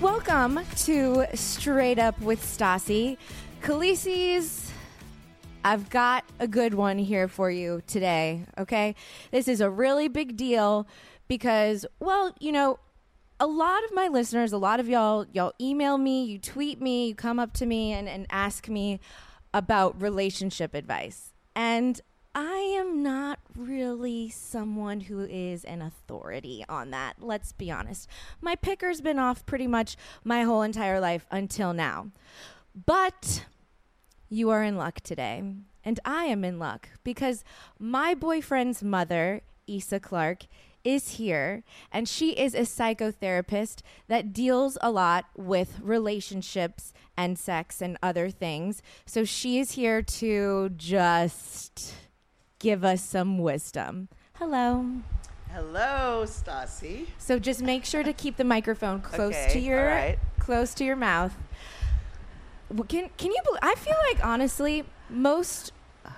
Welcome to Straight Up with Stassi. Khaleesi's, I've got a good one here for you today, okay? This is a really big deal because, well, you know, a lot of my listeners, a lot of y'all, y'all email me, you tweet me, you come up to me and, and ask me about relationship advice. And I am not really someone who is an authority on that. Let's be honest. My picker's been off pretty much my whole entire life until now. But you are in luck today. And I am in luck because my boyfriend's mother, Isa Clark, is here and she is a psychotherapist that deals a lot with relationships and sex and other things. So she is here to just give us some wisdom. Hello. Hello, Stassi. So just make sure to keep the microphone close Okay, to your right. close to your mouth. Can can you? bel I feel like honestly, most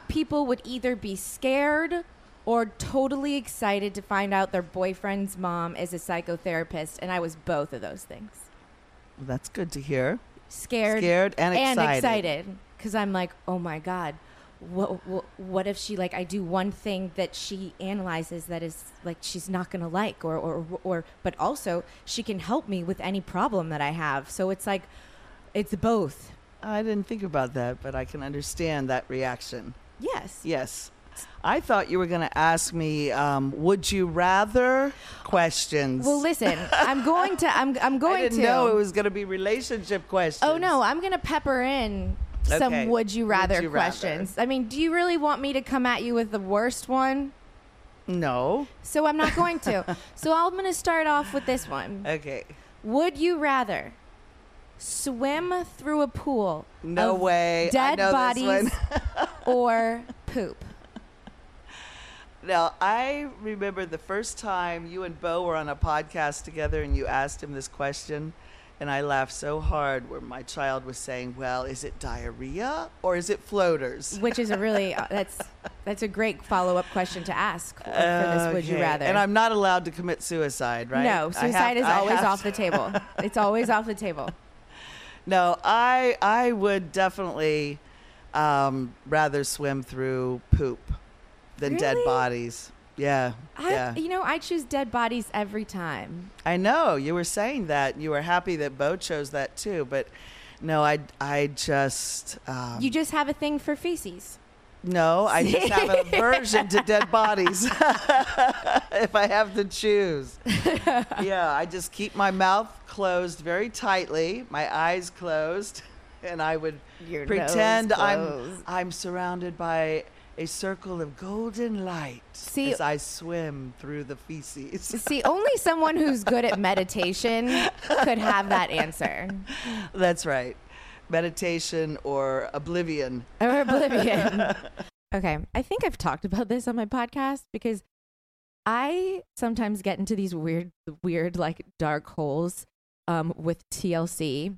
people would either be scared or totally excited to find out their boyfriend's mom is a psychotherapist, and I was both of those things. Well, That's good to hear. Scared, Scared and excited. excited, because I'm like, oh my god. What, what what if she like I do one thing that she analyzes that is like she's not gonna like or or or but also she can help me with any problem that I have so it's like it's both I didn't think about that, but I can understand that reaction. yes Yes. I thought you were going to ask me, um, would you rather questions. well listen I'm going to I'm I'm I going didn't to know it was going to be relationship questions. Oh no, I'm gonna pepper in some Okay. would you Would rather you rather. questions. I mean, do you really want me to come at you with the worst one? No. So I'm not going to. so I'm gonna start off with this one. Okay. Would you rather swim through a pool No way. I dead bodies one. or poop? Now, I remember the first time you and Beau were on a podcast together and you asked him this question, and I laughed so hard where my child was saying, Well, is it diarrhea or is it floaters? Which is a really uh, that's that's a great follow up question to ask for this. Would you rather? And I'm not allowed to commit suicide, right? No, I have- suicide is always off to- the table. It's always off the table. No, I I would definitely um, rather swim through poop than dead bodies. Yeah, I, yeah. You know, I choose dead bodies every time. I know you were saying that. You were happy that Beau chose that too, but no, I I just um, You just have a thing for feces. no, I just have an aversion to dead bodies. if I have to choose, yeah, I just keep my mouth closed very tightly, my eyes closed, and I would Your pretend I'm. I'm surrounded by a circle of golden light See- as I swim through the feces. See, only someone who's good at meditation could have that answer. That's right. Meditation or oblivion. Or oblivion. okay, I think I've talked about this on my podcast because I sometimes get into these weird, weird, like dark holes um, with TLC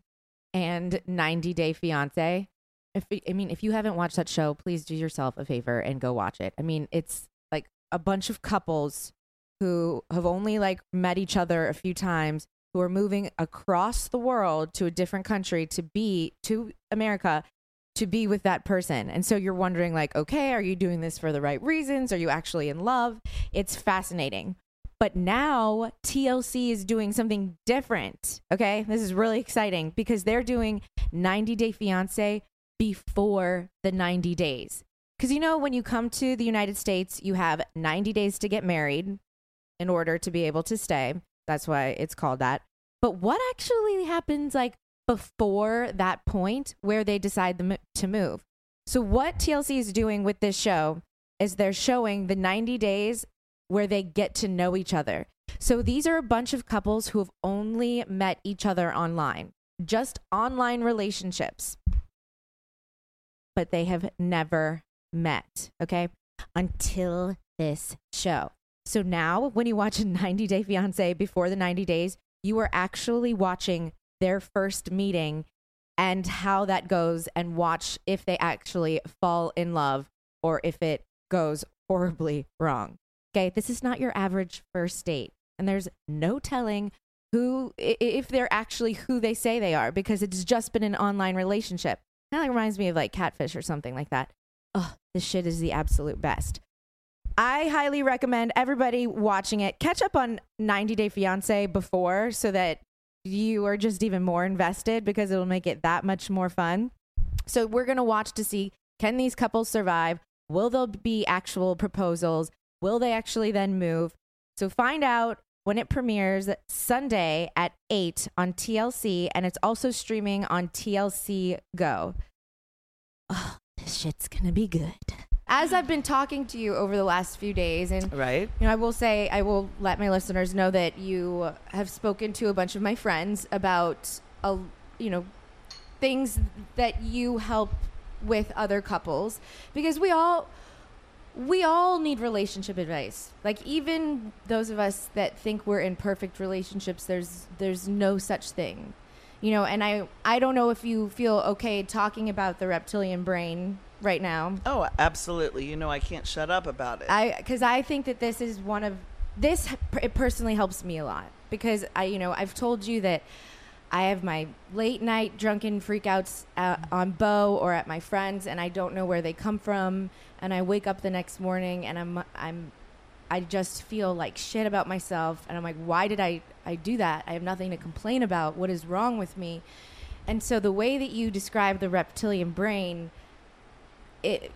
and 90 Day Fiance. If I mean, if you haven't watched that show, please do yourself a favor and go watch it. I mean, it's like a bunch of couples who have only like met each other a few times who are moving across the world to a different country to be to America to be with that person. And so you're wondering like, okay, are you doing this for the right reasons? Are you actually in love? It's fascinating. But now TLC is doing something different. Okay? This is really exciting because they're doing 90 Day Fiancé before the 90 days. Cuz you know when you come to the United States, you have 90 days to get married in order to be able to stay. That's why it's called that. But what actually happens like before that point where they decide to move? So what TLC is doing with this show is they're showing the 90 days where they get to know each other. So these are a bunch of couples who have only met each other online, just online relationships. But they have never met, okay? Until this show. So now, when you watch a 90 Day Fiance before the 90 days, you are actually watching their first meeting and how that goes, and watch if they actually fall in love or if it goes horribly wrong. Okay, this is not your average first date, and there's no telling who if they're actually who they say they are because it's just been an online relationship. Kind of reminds me of like catfish or something like that. Oh, this shit is the absolute best. I highly recommend everybody watching it. Catch up on 90 Day Fiance before so that you are just even more invested because it'll make it that much more fun. So we're going to watch to see can these couples survive? Will there be actual proposals? Will they actually then move? So find out when it premieres Sunday at 8 on TLC and it's also streaming on TLC Go. Oh, this shit's to be good. As I've been talking to you over the last few days and Right? you know, I will say, I will let my listeners know that you have spoken to a bunch of my friends about, a, you know, things that you help with other couples because we all we all need relationship advice. Like even those of us that think we're in perfect relationships, there's there's no such thing. You know, and I I don't know if you feel okay talking about the reptilian brain right now. Oh, absolutely. You know, I can't shut up about it. I because I think that this is one of this it personally helps me a lot because I you know I've told you that I have my late night drunken freakouts uh, on Beau or at my friends and I don't know where they come from and I wake up the next morning and I'm I'm I just feel like shit about myself and I'm like why did I I do that I have nothing to complain about what is wrong with me and so the way that you describe the reptilian brain it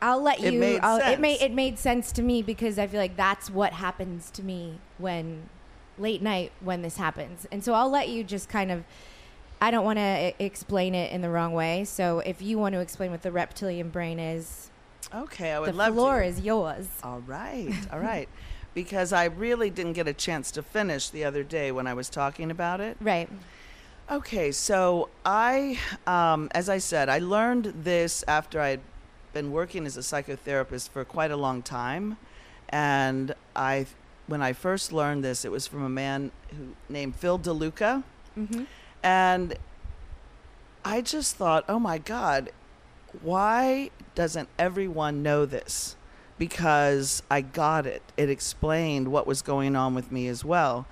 I'll let It you. made I'll, It made it made sense to me because I feel like that's what happens to me when late night when this happens, and so I'll let you just kind of. I don't want to explain it in the wrong way, so if you want to explain what the reptilian brain is, okay, I would the love floor to. is yours. All right, all right. Because I really didn't get a chance to finish the other day when I was talking about it. Right. Okay, so I, um, as I said, I learned this after I'd been working as a psychotherapist for quite a long time, and I, when I first learned this, it was from a man who named Phil DeLuca, Mm-hmm. And I just thought, oh my God, why doesn't everyone know this? Because I got it. It explained what was going on with me as well.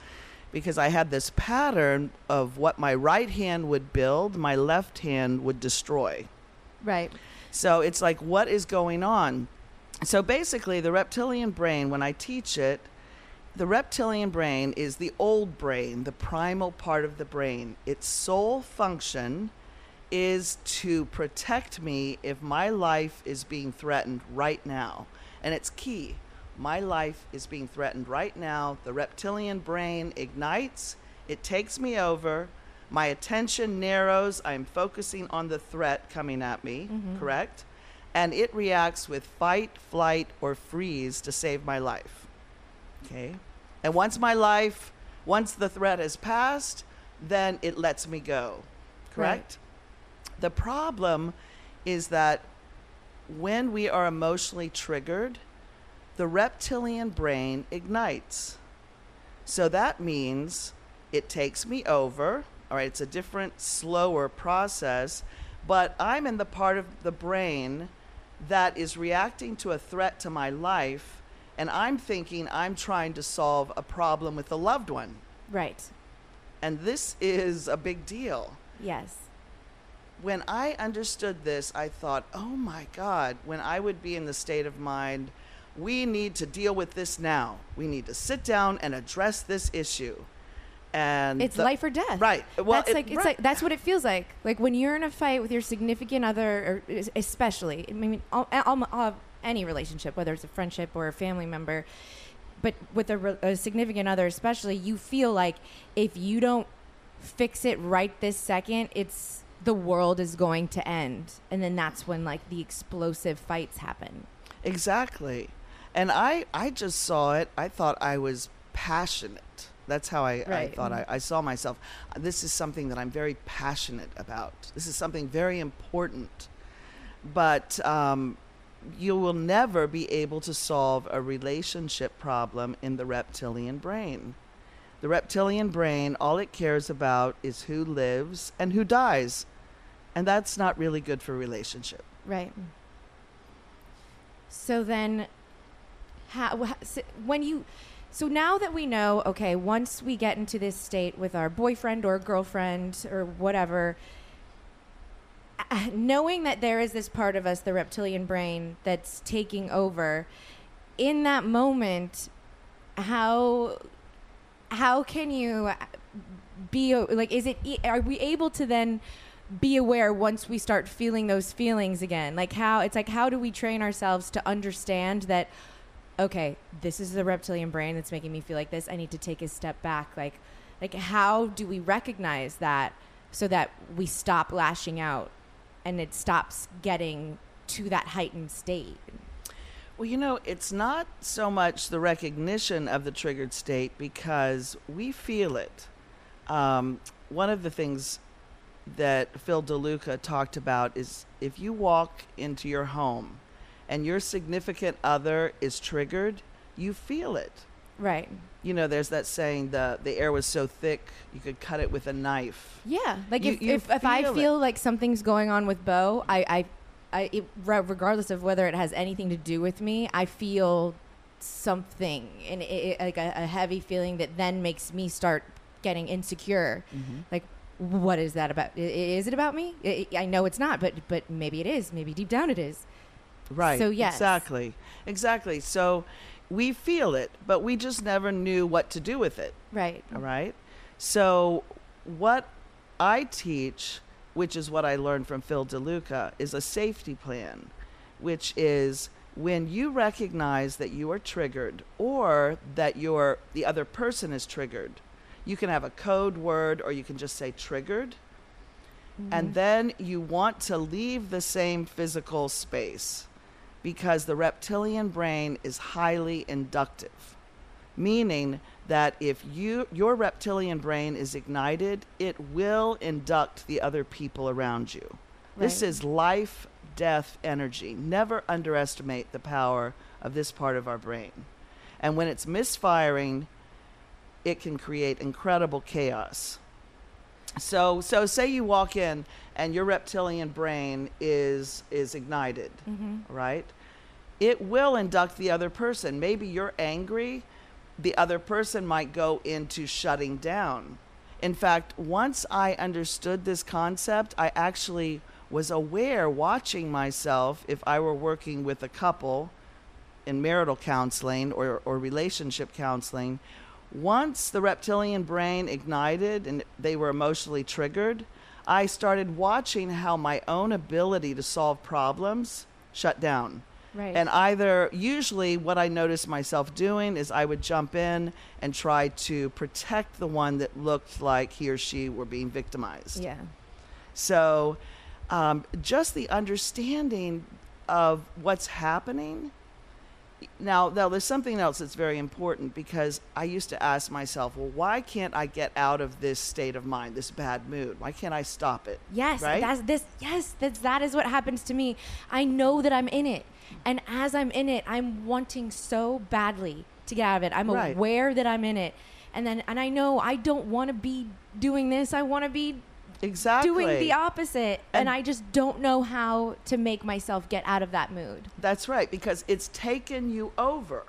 Because I had this pattern of what my right hand would build, my left hand would destroy. Right. So it's like, what is going on? So basically, the reptilian brain, when I teach it, the reptilian brain is the old brain, the primal part of the brain. Its sole function is to protect me if my life is being threatened right now. And it's key. My life is being threatened right now. The reptilian brain ignites, it takes me over. My attention narrows. I'm focusing on the threat coming at me, mm-hmm. correct? And it reacts with fight, flight, or freeze to save my life. Okay. And once my life, once the threat has passed, then it lets me go. Correct? The problem is that when we are emotionally triggered, the reptilian brain ignites. So that means it takes me over. All right, it's a different, slower process, but I'm in the part of the brain that is reacting to a threat to my life, and I'm thinking I'm trying to solve a problem with a loved one. Right. And this is a big deal. Yes. When I understood this, I thought, oh my God, when I would be in the state of mind, we need to deal with this now. We need to sit down and address this issue. And It's the- life or death. Right. Well, that's it- like it's right. like that's what it feels like. Like when you're in a fight with your significant other, or especially, I mean, all, all, all, any relationship, whether it's a friendship or a family member, but with a, re- a significant other, especially, you feel like if you don't fix it right this second, it's the world is going to end, and then that's when like the explosive fights happen. Exactly. And I, I just saw it. I thought I was passionate. That's how I, I Right. thought I, I saw myself. This is something that I'm very passionate about. This is something very important. But um, you will never be able to solve a relationship problem in the reptilian brain. The reptilian brain, all it cares about is who lives and who dies. And that's not really good for relationship. Right. So then, how, wha- s- when you, so now that we know, okay, once we get into this state with our boyfriend or girlfriend or whatever, knowing that there is this part of us, the reptilian brain, that's taking over, in that moment, how, how can you be like? Is it? Are we able to then? be aware once we start feeling those feelings again like how it's like how do we train ourselves to understand that okay this is the reptilian brain that's making me feel like this i need to take a step back like like how do we recognize that so that we stop lashing out and it stops getting to that heightened state Well, you know, it's not so much the recognition of the triggered state because we feel it. Um, one of the things that Phil DeLuca talked about is if you walk into your home and your significant other is triggered, you feel it. Right You know, there's that saying the the air was so thick you could cut it with a knife. Yeah, like You- if, you if, if I feel it. like something's going on with Beau, I, I, I it, re- regardless of whether it has anything to do with me, I feel something, and it, like a, a heavy feeling that then makes me start getting insecure. Mm-hmm. Like, what is that about? Is it about me? I, I know it's not, but but maybe it is. Maybe deep down it is. Right. So, yes. Exactly. Exactly. So we feel it, but we just never knew what to do with it. Right. All right. So, what I teach, which is what I learned from Phil DeLuca, is a safety plan, which is when you recognize that you are triggered or that your the other person is triggered. You can have a code word or you can just say triggered. And mm-hmm. then you want to leave the same physical space because the reptilian brain is highly inductive meaning that if you your reptilian brain is ignited it will induct the other people around you. This is life death energy. Never underestimate the power of this part of our brain. And when it's misfiring it can create incredible chaos so so say you walk in and your reptilian brain is is ignited mm-hmm. right? It will induct the other person. Maybe you're angry. The other person might go into shutting down. In fact once i understood this concept i actually was aware watching myself if i were working with a couple in marital counseling or, or relationship counseling, once the reptilian brain ignited and they were emotionally triggered, I started watching how my own ability to solve problems shut down. Right. And either, usually, what I noticed myself doing is I would jump in and try to protect the one that looked like he or she were being victimized. Yeah. So, um, just the understanding of what's happening. Now, now, there's something else that's very important because I used to ask myself, well, why can't I get out of this state of mind, this bad mood? Why can't I stop it? Yes, right? that's this. Yes, that's that is what happens to me. I know that I'm in it, and as I'm in it, I'm wanting so badly to get out of it. I'm Right. aware that I'm in it, and then and I know I don't want to be doing this. I want to be exactly doing the opposite, and, And- I just don't know how to make myself get out of that mood. That's right, because it's taken you over.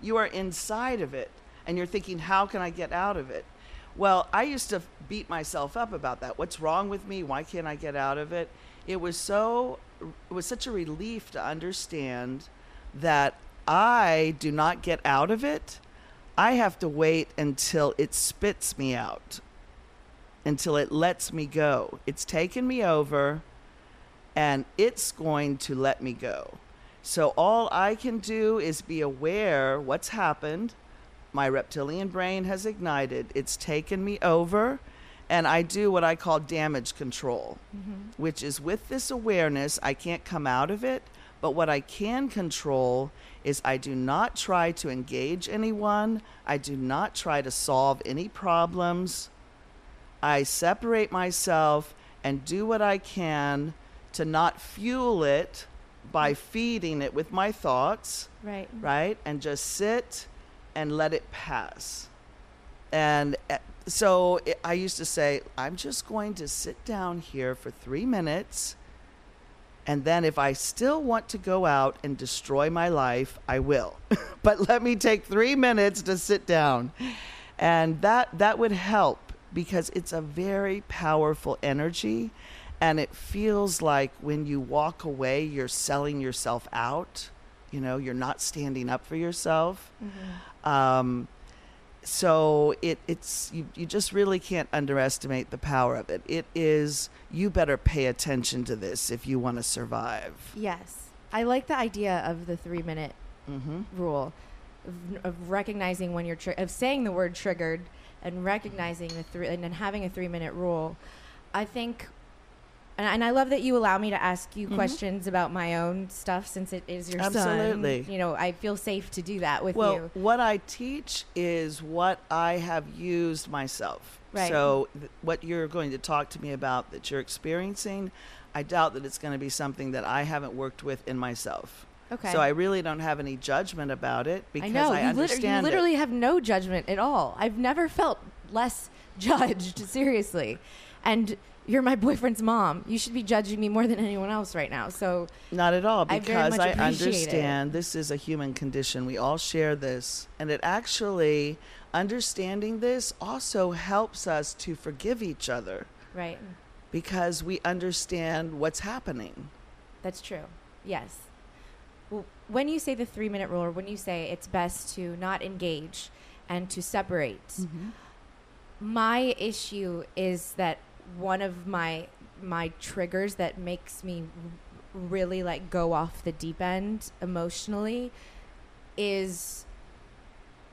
You are inside of it, and you're thinking, how can I get out of it? Well, I used to beat myself up about that. What's wrong with me? Why can't I get out of it? It was so it was such a relief to understand that I do not get out of it. I have to wait until it spits me out. Until it lets me go. It's taken me over and it's going to let me go. So all I can do is be aware what's happened. My reptilian brain has ignited. It's taken me over and I do what I call damage control, mm-hmm. which is with this awareness, I can't come out of it, but what I can control is I do not try to engage anyone, I do not try to solve any problems. I separate myself and do what I can to not fuel it by feeding it with my thoughts Right. right? And just sit and let it pass. And uh, so it, I used to say, I'm just going to sit down here for three minutes. And then if I still want to go out and destroy my life, I will. but let me take three minutes to sit down. And that, that would help because it's a very powerful energy. And it feels like when you walk away, you're selling yourself out. You know, you're not standing up for yourself. Um, so it, it's you, you just really can't underestimate the power of it. It is you better pay attention to this if you want to survive. Yes. I like the idea of the three minute Mm-hmm. rule of, of recognizing when you're tri- of saying the word triggered and recognizing the three and then having a three minute rule. I think, and, and I love that you allow me to ask you mm-hmm. questions about my own stuff since it is your Absolutely. son. You know, I feel safe to do that with Well, you. what I teach is what I have used myself. Right. So, th- what you're going to talk to me about that you're experiencing, I doubt that it's going to be something that I haven't worked with in myself. Okay. So I really don't have any judgment about it because I know I you, lit- understand you it. literally have no judgment at all. I've never felt less judged, seriously. And you're my boyfriend's mom. You should be judging me more than anyone else right now. So Not at all, because much I, appreciate it. understand this is a human condition. We all share this. And it actually, understanding this also helps us to forgive each other right, because we understand what's happening. that's true. Yes. When you say the three minute rule, or when you say it's best to not engage and to separate, Mm-hmm. my issue is that one of my my triggers that makes me really like go off the deep end emotionally is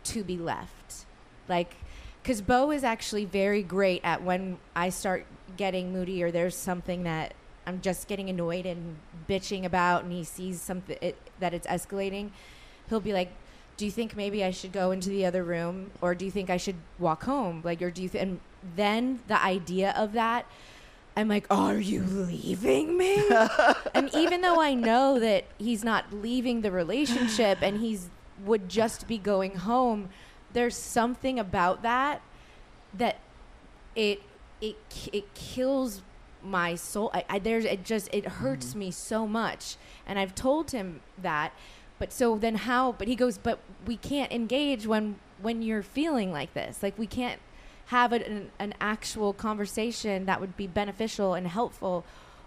to be left like because Beau is actually very great at when i start getting moody or there's something that i'm just getting annoyed and bitching about and he sees something it, that it's escalating he'll be like do you think maybe I should go into the other room or do you think I should walk home? Like, or do you, th- and then the idea of that, I'm like, are you leaving me? and even though I know that he's not leaving the relationship and he's would just be going home, there's something about that that it, it, it kills my soul. I, I there's, it just, it hurts mm-hmm. me so much. And I've told him that, but so then how but he goes but we can't engage when when you're feeling like this like we can't have an, an, an actual conversation that would be beneficial and helpful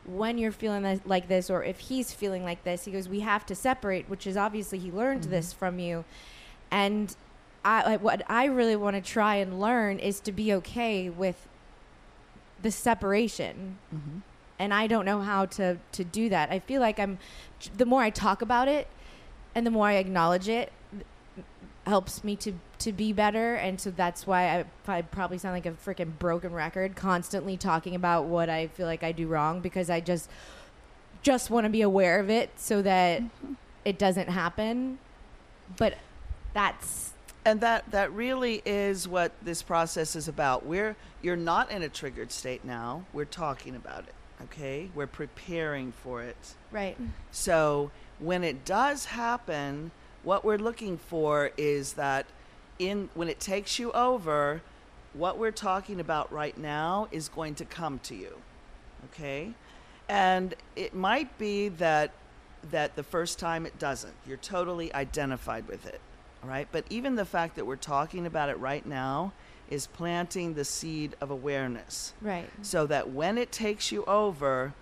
when you're feeling like this or if he's feeling like this he goes we have to separate which is obviously he learned mm-hmm. this from you and I, like, what I really want to try and learn is to be okay with the separation. Mm-hmm. And I don't know how to to do that. I feel like I'm the more I talk about it and the more I acknowledge it helps me to to be better. And so that's why I, I probably sound like a freaking broken record constantly talking about what I feel like I do wrong because I just just want to be aware of it so that mm-hmm. it doesn't happen. But that's And that that really is what this process is about. We're you're not in a triggered state now. We're talking about it. Okay? We're preparing for it. right So when it does happen, what we're looking for is that in when it takes you over, what we're talking about right now is going to come to you. Okay? And it might be that that the first time it doesn't. You're totally identified with it. All right? But even the fact that we're talking about it right now is planting the seed of awareness Right. so that when it takes you over,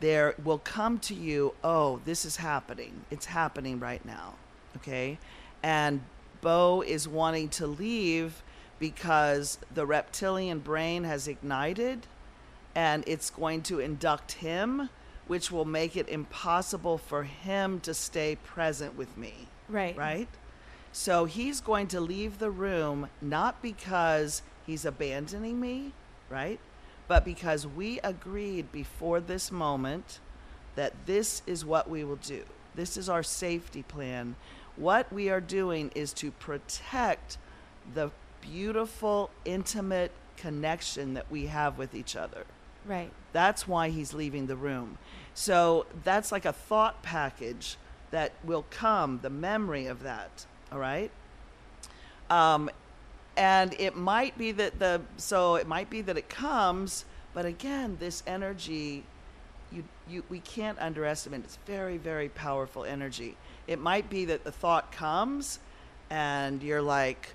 there will come to you, oh, this is happening. It's happening right now. Okay? And Beau is wanting to leave because the reptilian brain has ignited and it's going to induct him, which will make it impossible for him to stay present with me Right. right? So he's going to leave the room not because he's abandoning me, right? But because we agreed before this moment that this is what we will do. This is our safety plan. What we are doing is to protect the beautiful, intimate connection that we have with each other. Right. That's why he's leaving the room. So that's like a thought package that will come, the memory of that. All right. Um, and it might be that the so it might be that it comes, but again, this energy, you you we can't underestimate. It's very very powerful energy. It might be that the thought comes, and you're like,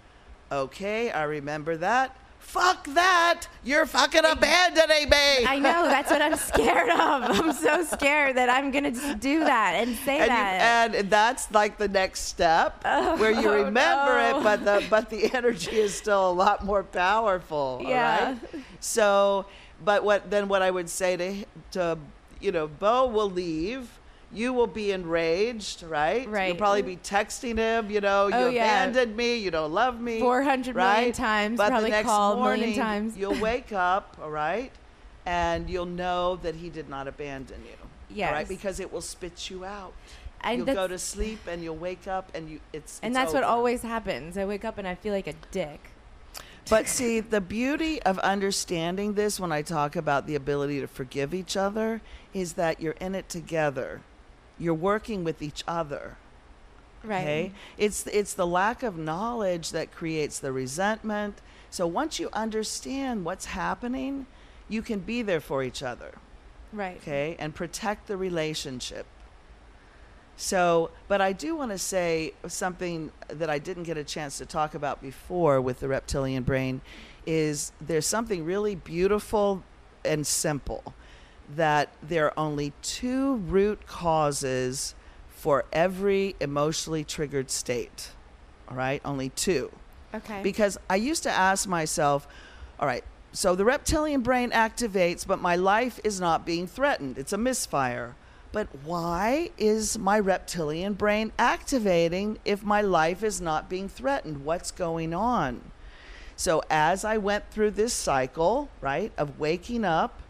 okay, I remember that. Fuck that! You're fucking abandoning me. I know. That's what I'm scared of. I'm so scared that I'm gonna do that and say and, you, that. and that's like the next step where you Oh, remember no. it but the but the energy is still a lot more powerful all Yeah. right? so but what then what i would say to to you know Beau will leave you will be enraged right Right. you'll probably be texting him you know oh, you Oh, yeah. abandoned me you don't love me 400 million right? times, but probably the next called a million morning times. you'll wake up all right and you'll know that he did not abandon you all right Yes. because it will spit you out And you'll go to sleep and you'll wake up and you it's and it's that's what always happens. I wake up and I feel like a dick. but see the beauty of understanding this when i talk about the ability to forgive each other is that you're in it together you're working with each other Right. okay it's it's the lack of knowledge that creates the resentment so once you understand what's happening you can be there for each other Right. okay, and protect the relationship. So, but I do want to say something that I didn't get a chance to talk about before with the reptilian brain is there's something really beautiful and simple that there are only two root causes for every emotionally triggered state. All right? Only two Okay. because I used to ask myself, all right, so the reptilian brain activates, but my life is not being threatened. It's a misfire. But why is my reptilian brain activating if my life is not being threatened? What's going on? So as I went through this cycle, right, of waking up,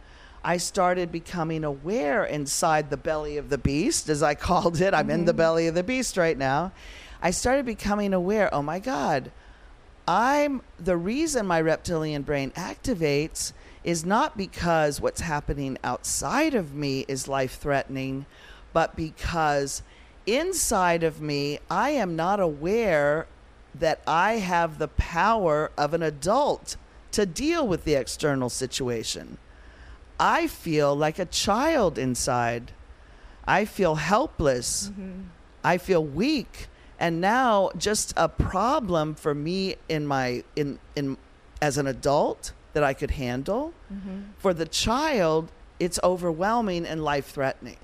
I started becoming aware inside the belly of the beast, as I called it. I'm in the mm-hmm. belly of the beast right now. I started becoming aware, oh my God, I'm the reason my reptilian brain activates is not because what's happening outside of me is life threatening, but because inside of me, I am not aware that I have the power of an adult to deal with the external situation. I feel like a child inside. I feel helpless. Mm-hmm. I feel weak. And now just a problem for me in my in in as an adult that I could handle. Mm-hmm. For the child, it's overwhelming and life threatening.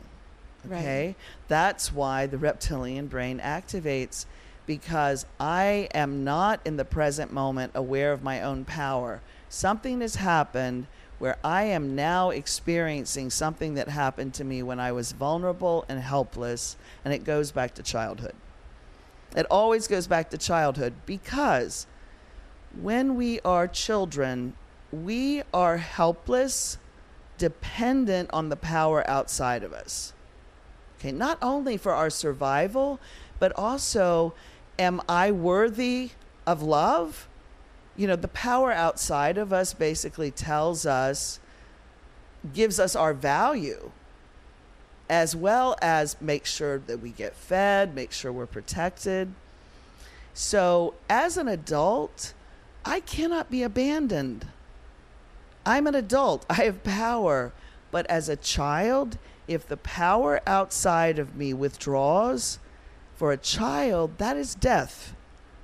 Right. Okay? That's why the reptilian brain activates because I am not in the present moment aware of my own power. Something has happened where I am now experiencing something that happened to me when I was vulnerable and helpless, and it goes back to childhood. It always goes back to childhood because when we are children, we are helpless, dependent on the power outside of us. Okay, not only for our survival, but also, am I worthy of love? You know, the power outside of us basically tells us, gives us our value, as well as make sure that we get fed, make sure we're protected. So, as an adult, I cannot be abandoned. I'm an adult. I have power. But as a child, if the power outside of me withdraws, for a child, that is death.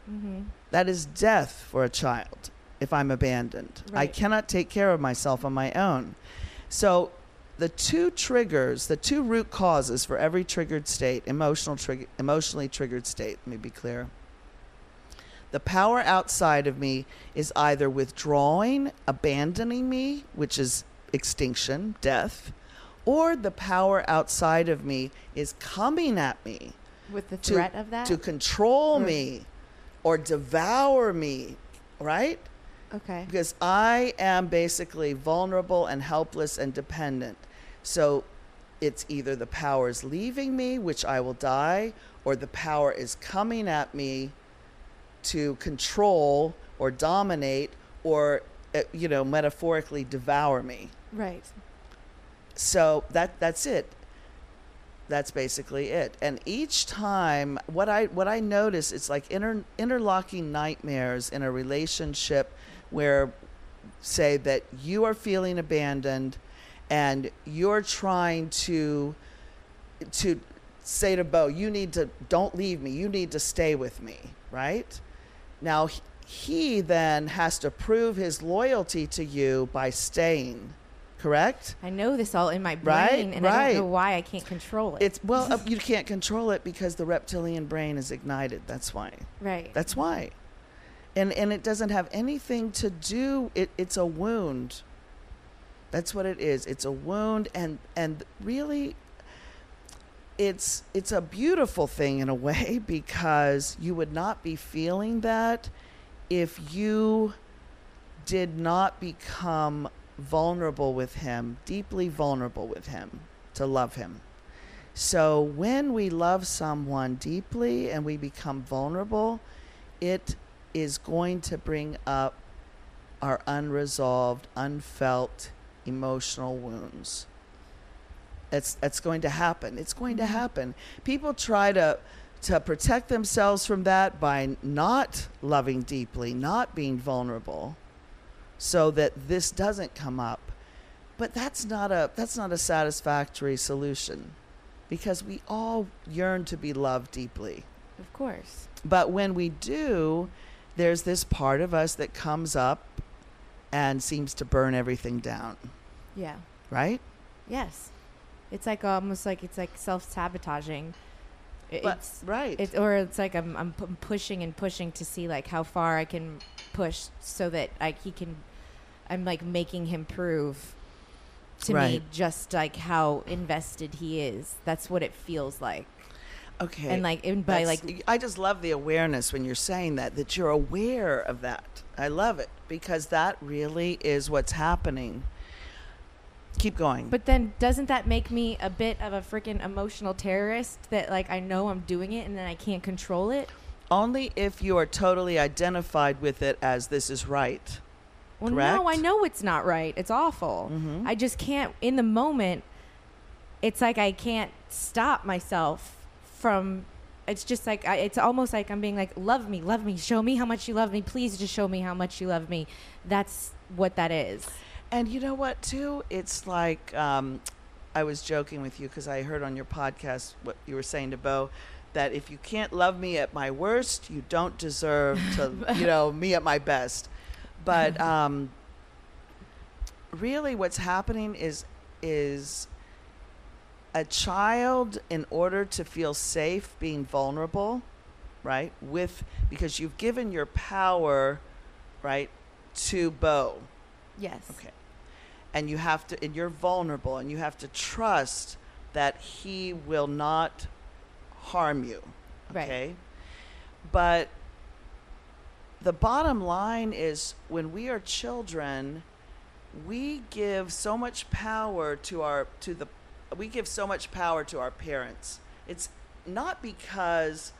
Mm-hmm. That is death for a child. if I'm abandoned. I cannot take care of myself on my own. So the two triggers, the two root causes for every triggered state, emotional trigger, emotionally triggered state, let me be clear. The power outside of me is either withdrawing, abandoning me, which is extinction, death, or the power outside of me is coming at me With the to, threat of that? to control Or- me or devour me, right? okay. Because I am basically vulnerable and helpless and dependent. So it's either the power is leaving me, which I will die, or the power is coming at me to control or dominate or, uh, you know, metaphorically devour me. Right. So that that's it. That's basically it. And each time, what I what I notice, it's like inter, interlocking nightmares in a relationship where, say that you are feeling abandoned, and you're trying to to say to Beau, you need to don't leave me. You need to stay with me, right? Now he- he then has to prove his loyalty to you by staying, correct? I know this all in my brain, Right, and I don't know why I can't control it. It's well, uh, you can't control it because the reptilian brain is ignited. That's why. right. That's why. And and it doesn't have anything to do. It it's a wound. That's what it is. It's a wound, and and really, it's it's a beautiful thing in a way because you would not be feeling that if you did not become vulnerable with him, deeply vulnerable with him, to love him. So when we love someone deeply and we become vulnerable, it is going to bring up our unresolved, unfelt emotional wounds. It's that's going to happen. It's going to mm-hmm. happen. People try to to protect themselves from that by not loving deeply, not being vulnerable, so that this doesn't come up. But that's not a that's not a satisfactory solution because we all yearn to be loved deeply. of course. But when we do, there's this part of us that comes up and seems to burn everything down, Yeah. right? Yes. It's like almost like it's like self sabotaging. But- It's right. It's or it's like I'm I'm pushing and pushing to see like how far I can push so that like he can. I'm like making him prove to me just like how invested he is. That's what it feels like. okay. And like and by That's- like I just love the awareness when you're saying that, that you're aware of that. I love it because that really is what's happening. Keep going. But then doesn't that make me a bit of a freaking emotional terrorist that like I know I'm doing it and then I can't control it? Only if you are totally identified with it as this is right. Well, no, I Mm-hmm. know it's not right. It's awful. I just can't in the moment. It's like I can't stop myself from. It's just like I, it's almost like I'm being like, "Love me, love me, show me how much you love me. Please, just show me how much you love me." That's what that is. And you know what, too? It's like um, I was joking with you because I heard on your podcast what you were saying to Beau that if you can't love me at my worst, you don't deserve to, you know, me at my best. But um, really, what's happening is is a child, in order to feel safe being vulnerable, right? With because you've given your power, right, to Beau. Yes. Okay. And you have to, and you're vulnerable, and you have to trust that he will not harm you. Right. Okay. But the bottom line is when we are children, we give so much power to our, to the, we give so much power to our parents. It's not because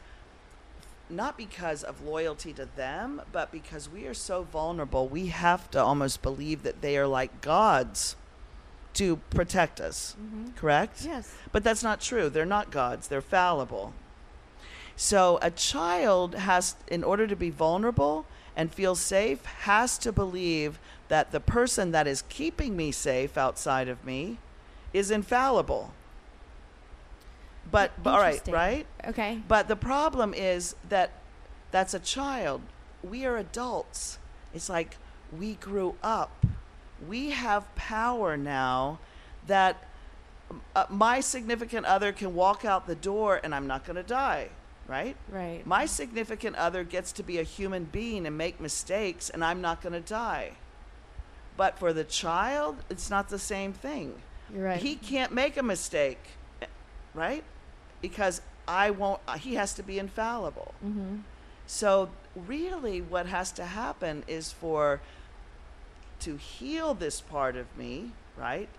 not because of loyalty to them, but because we are so vulnerable, we have to almost believe that they are like gods to protect us. Mm-hmm. Correct? Yes. But that's not true. They're not gods, they're fallible. So a child has, in order to be vulnerable and feel safe, has to believe that the person that is keeping me safe outside of me is infallible. But, but all right, right? Okay. But the problem is that that's a child. We are adults. It's like we grew up. We have power now that uh, my significant other can walk out the door and I'm not going to die, right? Right. My significant other gets to be a human being and make mistakes and I'm not going to die. But for the child, it's not the same thing. You're right. He can't make a mistake, right? Because I won't, uh, he has to be infallible. Mm-hmm. So, really, what has to happen is for to heal this part of me, right?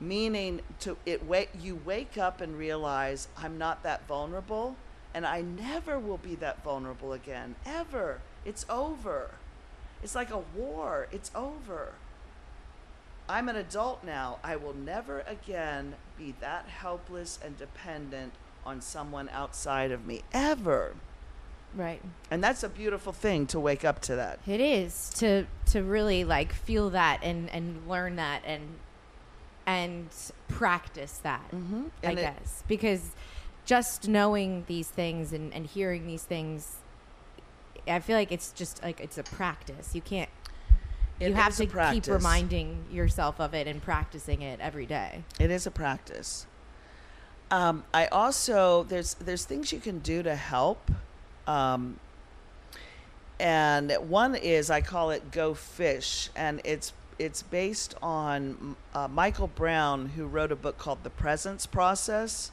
Meaning to it wake you wake up and realize I'm not that vulnerable and I never will be that vulnerable again ever. It's over. It's like a war. It's over. I'm an adult now. I will never again be that helpless and dependent on someone outside of me ever. Right. And that's a beautiful thing to wake up to that. It is to to really like feel that and and learn that and and practice that. Mhm. I it- guess because just knowing these things and and hearing these things, I feel like it's just like it's a practice. You can't. It you have to keep reminding yourself of it and practicing it every day. It is a practice. Um, I also there's there's things you can do to help, um, and one is I call it Go Fish, and it's it's based on uh, Michael Brown, who wrote a book called The Presence Process,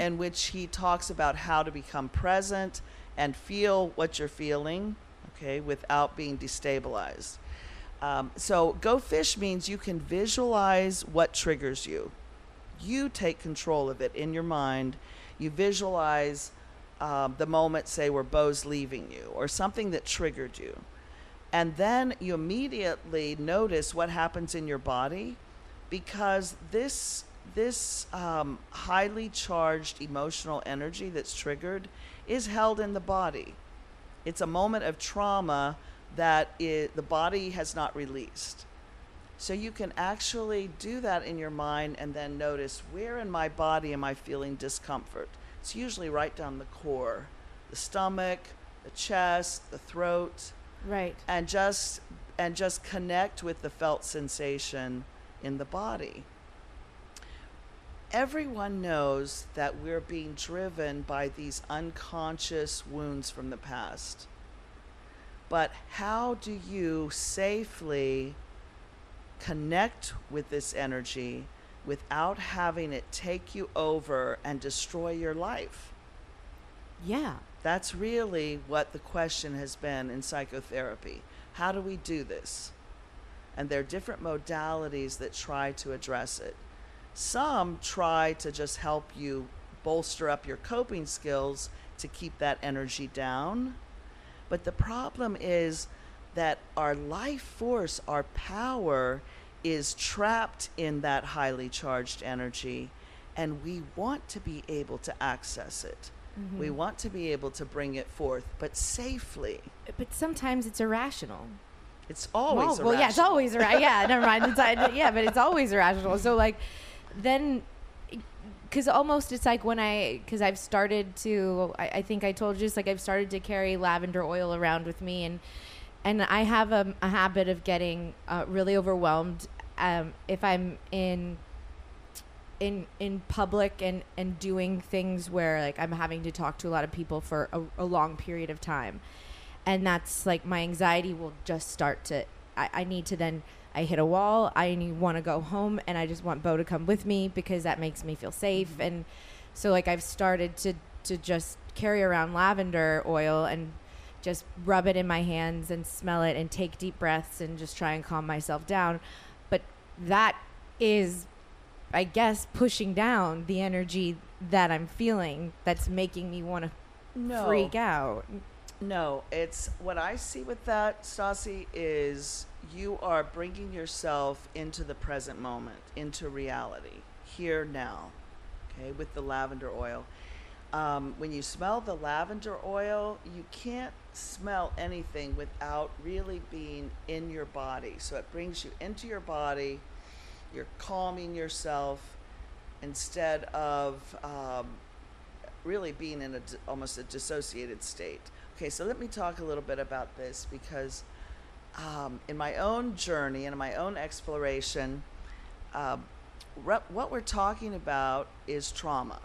in which he talks about how to become present and feel what you're feeling, okay, without being destabilized. Um, so, go fish means you can visualize what triggers you. You take control of it in your mind. You visualize um, the moment, say, where Beau's leaving you or something that triggered you. And then you immediately notice what happens in your body because this this um, highly charged emotional energy that's triggered is held in the body. It's a moment of trauma that i the body has not released. So you can actually do that in your mind and then notice where in my body am I feeling discomfort. It's usually right down the core, the stomach, the chest, the throat, Right. and just and just connect with the felt sensation in the body. Everyone knows that we're being driven by these unconscious wounds from the past. But how do you safely connect with this energy without having it take you over and destroy your life? Yeah. That's really what the question has been in psychotherapy. How do we do this? And there are different modalities that try to address it. Some try to just help you bolster up your coping skills to keep that energy down. But the problem is that our life force, our power, is trapped in that highly charged energy, and we want to be able to access it. Mm-hmm. We want to be able to bring it forth, but safely. But sometimes it's irrational. It's always well, well, yeah, it's irrational. always irrational. Yeah, never mind. It's, yeah, but it's always irrational. So like, then, because almost it's like when I, because I've started to, I, I think I told you, it's like I've started to carry lavender oil around with me, and and I have a, a habit of getting uh, really overwhelmed um, if I'm in in in public and and doing things where like I'm having to talk to a lot of people for a, a long period of time. And that's like my anxiety will just start to I, I need to then I hit a wall I want to go home and I just want Beau to come with me because that makes me feel safe mm-hmm. and so like I've started to to just carry around lavender oil and just rub it in my hands and smell it and take deep breaths and just try and calm myself down but that is I guess pushing down the energy that I'm feeling that's making me want to No. freak out. No, it's what I see with that, Stassi, is you are bringing yourself into the present moment, into reality, here now, okay, with the lavender oil. Um, when you smell the lavender oil, you can't smell anything without really being in your body. So it brings you into your body, you're calming yourself instead of um, really being in a almost a dissociated state. Okay, so let me talk a little bit about this because um, in my own journey and in my own exploration, um, rep- what we're talking about is trauma.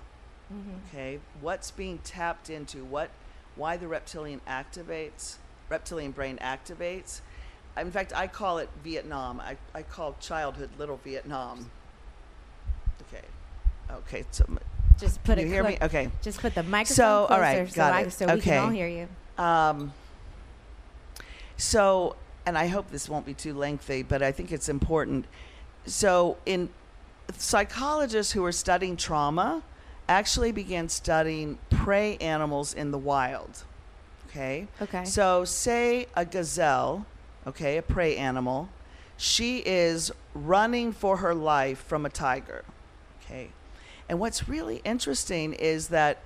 Okay, what's being tapped into? What, why the reptilian activates, reptilian brain activates. In fact, I call it Vietnam. I, I call childhood little Vietnam. Okay, okay. So Just put you it hear me? Okay. Just put the microphone So, closer all right, so, got I, it. so we Okay. can all hear you. Um, so, and I hope this won't be too lengthy, but I think it's important. So, in psychologists who are studying trauma actually began studying prey animals in the wild. Okay. Okay. So, say a gazelle, okay, a prey animal, she is running for her life from a tiger. Okay. And what's really interesting is that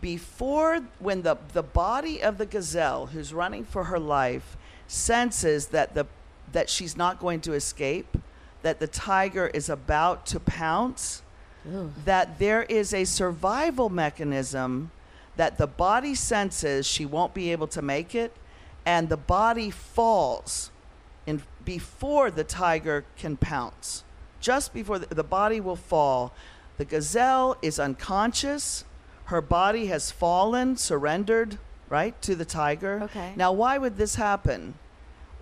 before when the the body of the gazelle who's running for her life senses that the that she's not going to escape that the tiger is about to pounce that there is a survival mechanism that the body senses she won't be able to make it and the body falls in before the tiger can pounce. Just before the, the body will fall the gazelle is unconscious her body has fallen surrendered right to the tiger Okay. now why would this happen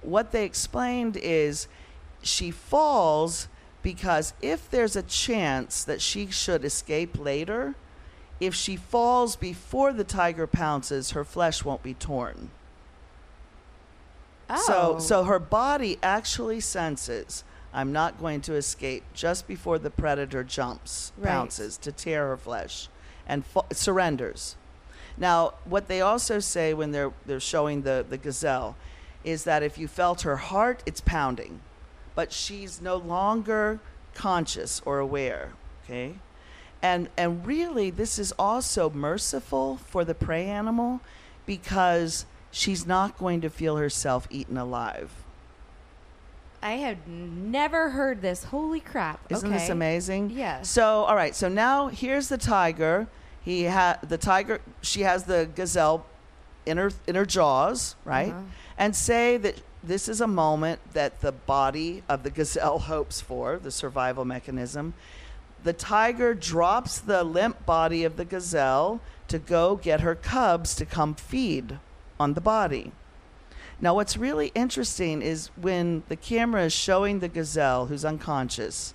what they explained is she falls because if there's a chance that she should escape later if she falls before the tiger pounces her flesh won't be torn Oh. so, so her body actually senses I'm not going to escape just before the predator jumps, Right. pounces to tear her flesh, and fa- surrenders. Now, what they also say when they're they're showing the the gazelle is that if you felt her heart, it's pounding, but she's no longer conscious or aware. Okay, and and really, this is also merciful for the prey animal because she's not going to feel herself eaten alive. I had never heard this. Holy crap! Isn't okay. this amazing? Yes. So, all right. So now here's the tiger. He had the tiger. She has the gazelle in her in her jaws, right? Uh-huh. And say that this is a moment that the body of the gazelle hopes for, the survival mechanism. The tiger drops the limp body of the gazelle to go get her cubs to come feed on the body. Now, what's really interesting is when the camera is showing the gazelle who's unconscious,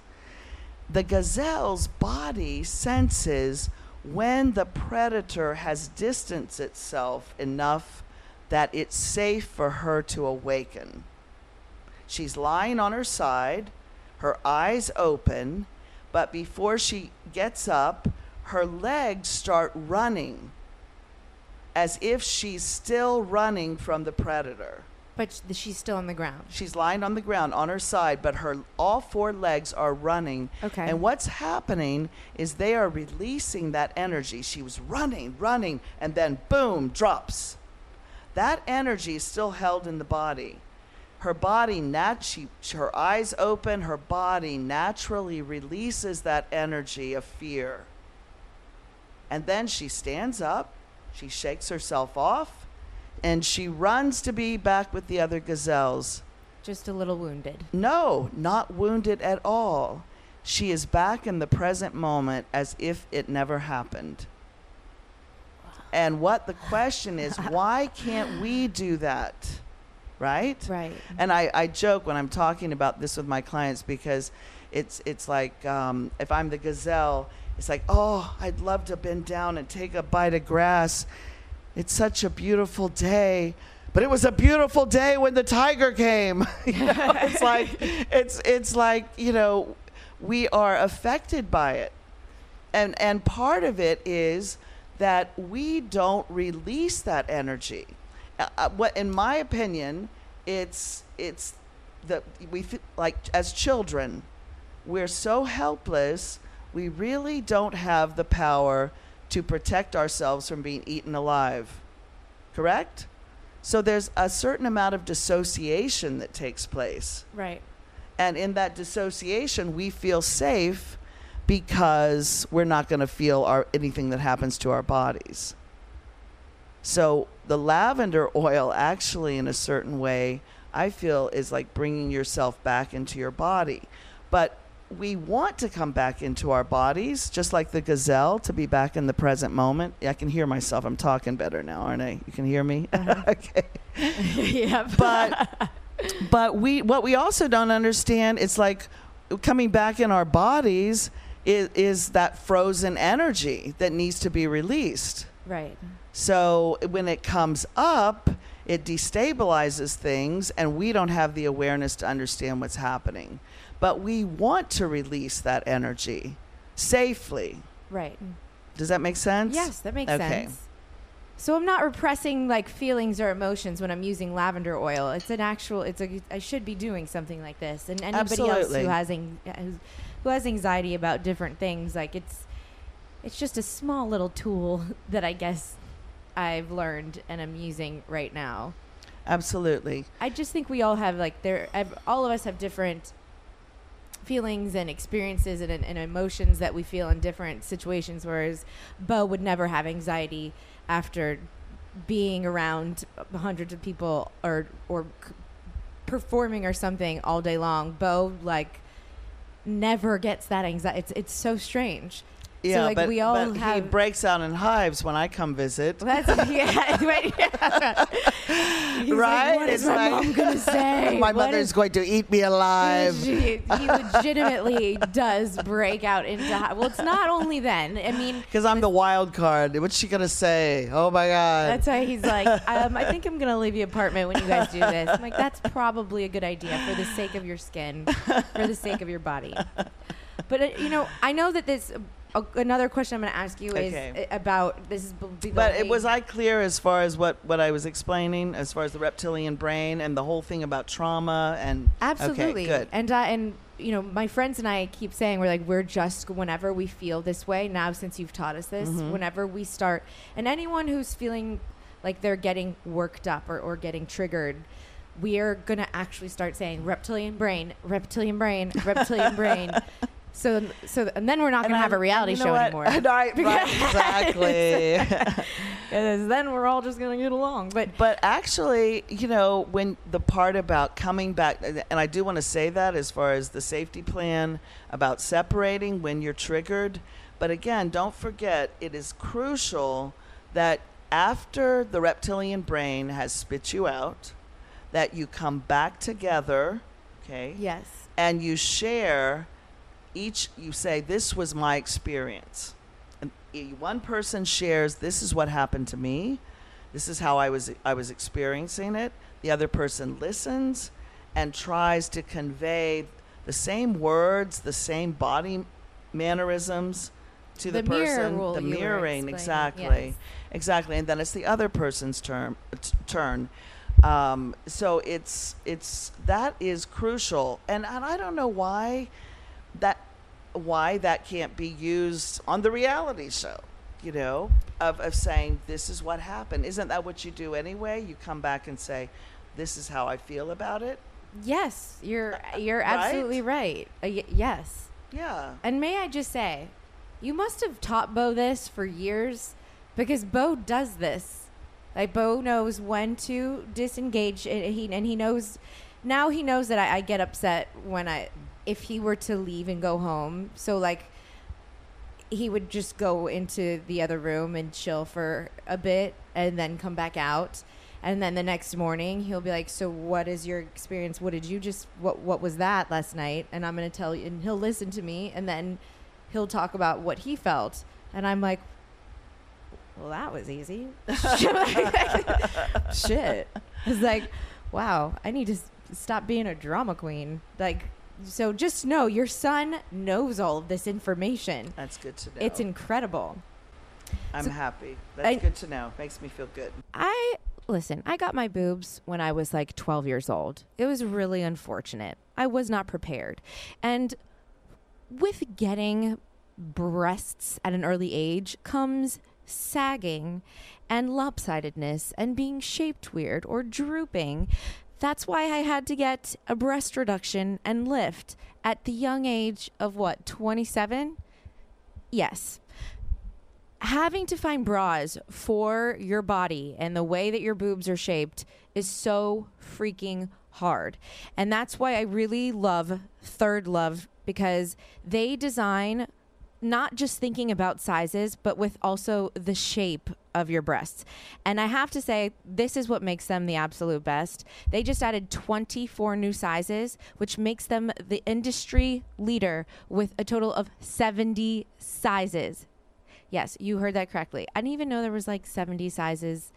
the gazelle's body senses when the predator has distanced itself enough that it's safe for her to awaken. She's lying on her side, her eyes open, but before she gets up, her legs start running as if she's still running from the predator. But she's still on the ground. She's lying on the ground on her side, but her all four legs are running. Okay. And what's happening is they are releasing that energy. She was running, running, and then boom, drops. That energy is still held in the body. Her body nat she, her eyes open, her body naturally releases that energy of fear. And then she stands up, she shakes herself off, and she runs to be back with the other gazelles. Just a little wounded. No, not wounded at all. She is back in the present moment as if it never happened. And what the question is, why can't we do that? Right? Right. And I, I joke when I'm talking about this with my clients because it's it's like um, if I'm the gazelle, it's like, oh, I'd love to bend down and take a bite of grass. It's such a beautiful day. But it was a beautiful day when the tiger came. you know, it's like it's it's like, you know, we are affected by it. And and part of it is that we don't release that energy. Uh, uh, what in my opinion, it's it's that we like as children, we're so helpless. We really don't have the power to protect ourselves from being eaten alive. Correct? So there's a certain amount of dissociation that takes place. Right. And in that dissociation, we feel safe because we're not going to feel our, anything that happens to our bodies. So the lavender oil actually, in a certain way, I feel is like bringing yourself back into your body. But we want to come back into our bodies, just like the gazelle, to be back in the present moment. I can hear myself. I'm talking better now, aren't I? You can hear me? Uh-huh. okay. yeah. But but we what we also don't understand it's like coming back in our bodies is, is that frozen energy that needs to be released. right. So when it comes up, it destabilizes things, and we don't have the awareness to understand what's happening. But we want to release that energy safely. Right. Does that make sense? Yes, that makes Okay. sense. So I'm not repressing like feelings or emotions when I'm using lavender oil. It's an actual. It's a. I should be doing something like this. And anybody else who has ang- uh, who has anxiety about different things, like it's, it's just a small little tool that I guess I've learned and I'm using right now. Absolutely. I just think we all have like there. All of us have different feelings and experiences and, and emotions that we feel in different situations. Whereas Beau would never have anxiety after being around hundreds of people or or performing or something all day long. Beau like never gets that anxiety. It's it's so strange. Yeah, so like but, we all but he breaks out in hives when I come visit. that's yeah. right, yeah. He's Right? Like, what is It's my like- mom gonna say? My What mother's is- going to eat me alive. He, he legitimately does break out into. hives. Well, it's not only then. I mean, Because I'm the wild card. What's she gonna say? Oh my god! that's why he's like, um, I think I'm gonna leave the apartment when you guys do this. I'm like, that's probably a good idea for the sake of your skin, for the sake of your body. But uh, you know, I know that this. Another question I'm going to ask you is Okay. about this is. but it was I clear as far as what what I was explaining, as far as the reptilian brain and the whole thing about trauma and Absolutely. Okay, good. And uh, and you know, my friends and I keep saying we're like we're just whenever we feel this way now since you've taught us this, Mm-hmm. whenever we start and anyone who's feeling like they're getting worked up or, or getting triggered, we are gonna actually start saying reptilian brain, reptilian brain, reptilian brain. So so and then we're not gonna have a reality show what? anymore. right, right, exactly. Then we're all just gonna get along. But But actually, you know, when the part about coming back, uh, and I do want to say that as far as the safety plan about separating when you're triggered. But again, don't forget, it is crucial that after the reptilian brain has spit you out, that you come back together, okay? yes. and you share each you say this was my experience. And one person shares this is what happened to me. This is how i was i was experiencing it. The other person listens and tries to convey the same words the same body mannerisms to the, The person rule the mirroring exactly yes. exactly. And then it's the other person's term t- turn. Um, so it's it's that is crucial. And, and i don't know why that why that can't be used on the reality show you know of, of saying this is what happened isn't that what you do anyway you come back and say this is how i feel about it Yes, you're you're Right? absolutely right. Uh, y- yes. yeah And may I just say, you must have taught Beau this for years because Beau does this. Like Beau knows when to disengage and he and he knows now he knows that I, I get upset when I if he were to leave and go home. So like he would just go into the other room and chill for a bit and then come back out. And then the next morning he'll be like, "So what is your experience? What did you just what what was that last night?" And I'm to tell you and he'll listen to me and then he'll talk about what he felt. And I'm like, "Well, that was easy." Shit. It's like, "Wow, I need to stop being a drama queen." Like so just know your son knows all of this information. that's good to know It's incredible. i'm so- happy that's I- good to know makes me feel good I listen, I got my boobs when I was like 12 years old. It was really unfortunate. I was not prepared. And with getting breasts at an early age comes sagging and lopsidedness and being shaped weird or drooping. That's why I had to get a breast reduction and lift at the young age of what, 27? Yes having to find bras for your body and the way that your boobs are shaped is so freaking hard. And that's why I really love ThirdLove because they design not just thinking about sizes, but with also the shape of your breasts. And I have to say, this is what makes them the absolute best. They just added 24 new sizes, which makes them the industry leader with a total of 70 sizes. Yes, you heard that correctly. I didn't even know there was like 70 sizes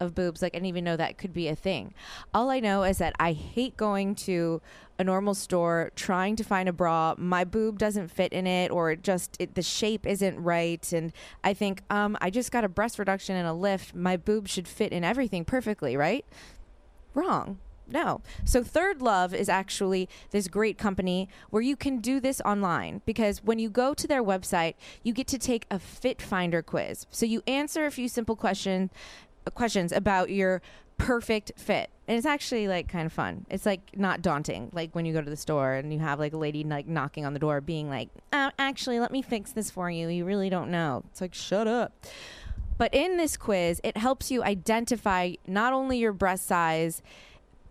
of boobs. Like, I didn't even know that could be a thing. All I know is that I hate going to a normal store trying to find a bra. My boob doesn't fit in it, or it just it, the shape isn't right. And I think, um, I just got a breast reduction and a lift. My boob should fit in everything perfectly, right? Wrong. No. So ThirdLove is actually this great company where you can do this online because when you go to their website, you get to take a fit finder quiz. So you answer a few simple questions questions about your perfect fit. And it's actually like kind of fun. It's like not daunting. Like when you go to the store and you have like a lady like knocking on the door being like, oh, actually, let me fix this for you. You really don't know. It's like, shut up. But in this quiz, it helps you identify not only your breast size,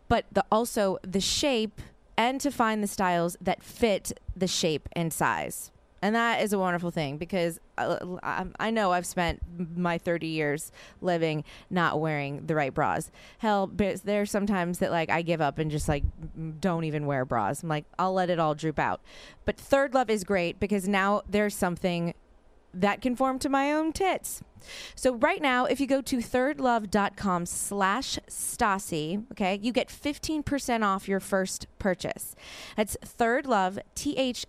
but the, also the shape and to find the styles that fit the shape and size. And that is a wonderful thing because uh, I know I've spent my 30 years living not wearing the right bras. Hell, there's sometimes that like I give up and just like don't even wear bras. I'm like, I'll let it all droop out. But ThirdLove is great because now there's something that conform to my own tits. So right now, if you go to thirdlove.com slash Stassi, okay, you get 15% off your first purchase. That's thirdlove, T-H-I-R-D-L-O-V-E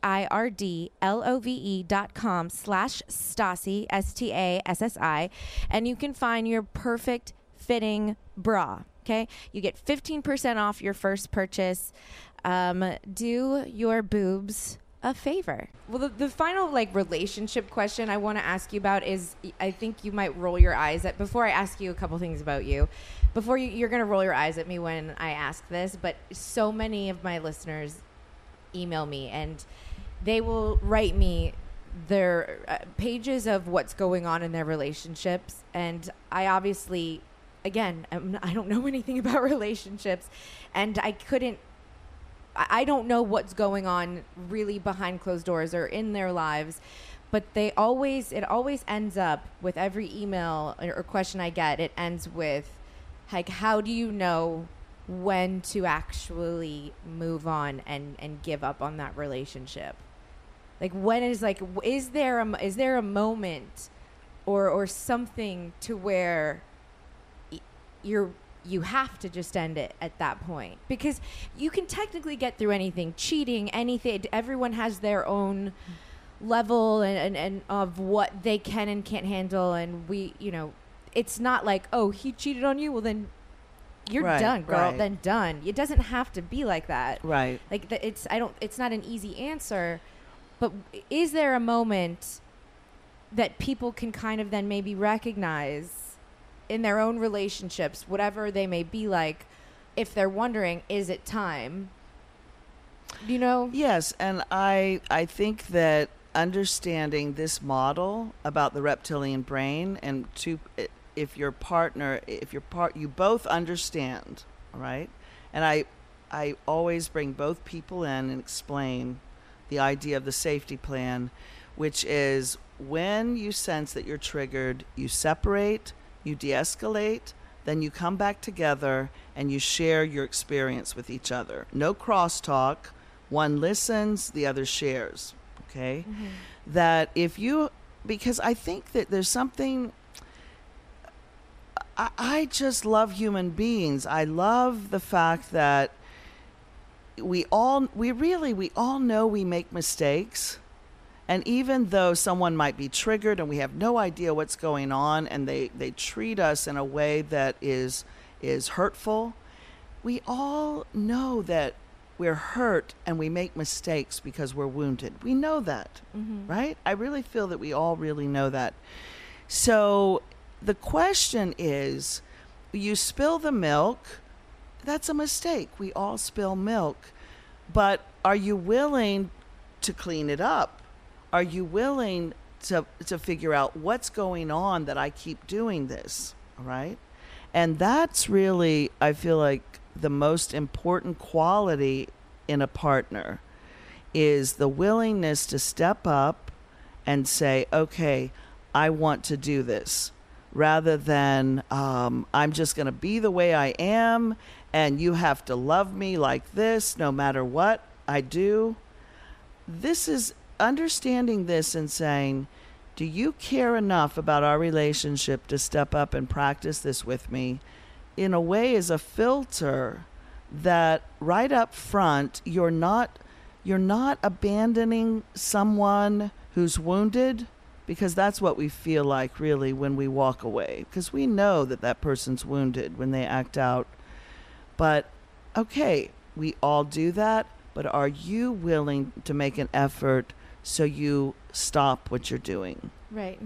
dot com slash Stassi, S-T-A-S-S-I, and you can find your perfect fitting bra. Okay, you get 15% off your first purchase. Um, do your boobs a favor. Well, the, the final like relationship question I want to ask you about is I think you might roll your eyes at before I ask you a couple things about you. Before you, you're going to roll your eyes at me when I ask this, but so many of my listeners email me and they will write me their uh, pages of what's going on in their relationships and I obviously again I'm, I don't know anything about relationships and I couldn't I don't know what's going on really behind closed doors or in their lives, but they always it always ends up with every email or question I get. It ends with like, how do you know when to actually move on and and give up on that relationship? Like when is like is there a is there a moment or or something to where you're you have to just end it at that point. Because you can technically get through anything cheating anything everyone has their own level and, and, and of what they can and can't handle and we you know it's not like oh he cheated on you well then you're right, done girl right. then done. It doesn't have to be like that. Right. Like the, it's i don't it's not an easy answer but is there a moment that people can kind of then maybe recognize in their own relationships, whatever they may be like, if they're wondering, is it time? You know? Yes, and I I think that understanding this model about the reptilian brain and to if your partner if your part you both understand, right? And I I always bring both people in and explain the idea of the safety plan, which is when you sense that you're triggered, you separate you de escalate, then you come back together and you share your experience with each other. No crosstalk. One listens, the other shares. Okay? Mm-hmm. That if you, because I think that there's something. I, I just love human beings. I love the fact that we all, we really, we all know we make mistakes and even though someone might be triggered and we have no idea what's going on and they, they treat us in a way that is is hurtful, we all know that we're hurt and we make mistakes because we're wounded. We know that, mm-hmm. right? I really feel that we all really know that. So the question is you spill the milk, that's a mistake. We all spill milk. But are you willing to clean it up? Are you willing to to figure out what's going on that I keep doing this, all right? And that's really I feel like the most important quality in a partner is the willingness to step up and say, okay, I want to do this, rather than um, I'm just going to be the way I am and you have to love me like this no matter what I do. This is understanding this and saying, do you care enough about our relationship to step up and practice this with me? In a way, is a filter that right up front, you're not you're not abandoning someone who's wounded because that's what we feel like really when we walk away because we know that that person's wounded when they act out but okay we all do that but are you willing to make an effort so you stop what you're doing. Right.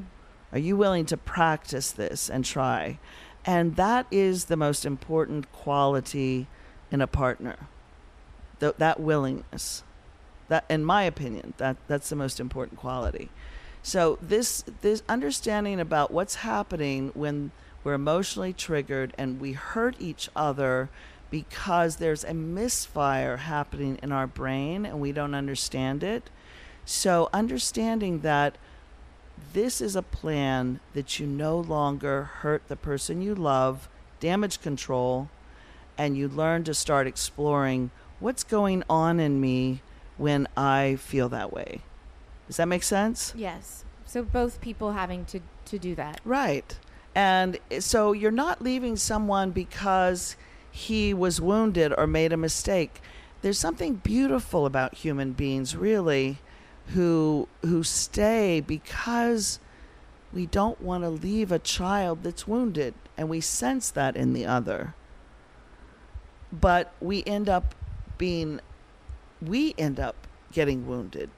are you willing to practice this and try? And that is the most important quality in a partner. Th- that willingness. That in my opinion that that's the most important quality. So this this understanding about what's happening when we're emotionally triggered and we hurt each other because there's a misfire happening in our brain and we don't understand it so understanding that this is a plan that you no longer hurt the person you love damage control and you learn to start exploring what's going on in me when I feel that way. Does that make sense? Yes. So both people having to to do that. Right. And so you're not leaving someone because he was wounded or made a mistake. There's something beautiful about human beings really who who stay because we don't want to leave a child that's wounded and we sense that in the other. But we end up being we end up getting wounded.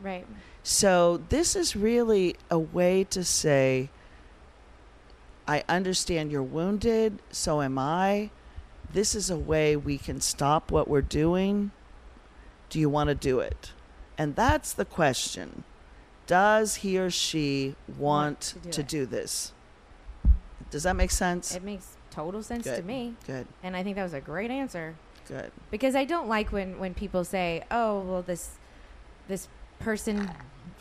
Right. So this is really a way to say, I understand you're wounded, so am I. This is a way we can stop what we're doing. Do you want to do it? And that's the question. Does he or she want, to do to do this? Does that make sense? It makes total sense to me. Good, And I think that was a great answer. good. because I don't like when when people say, "Oh, well this this person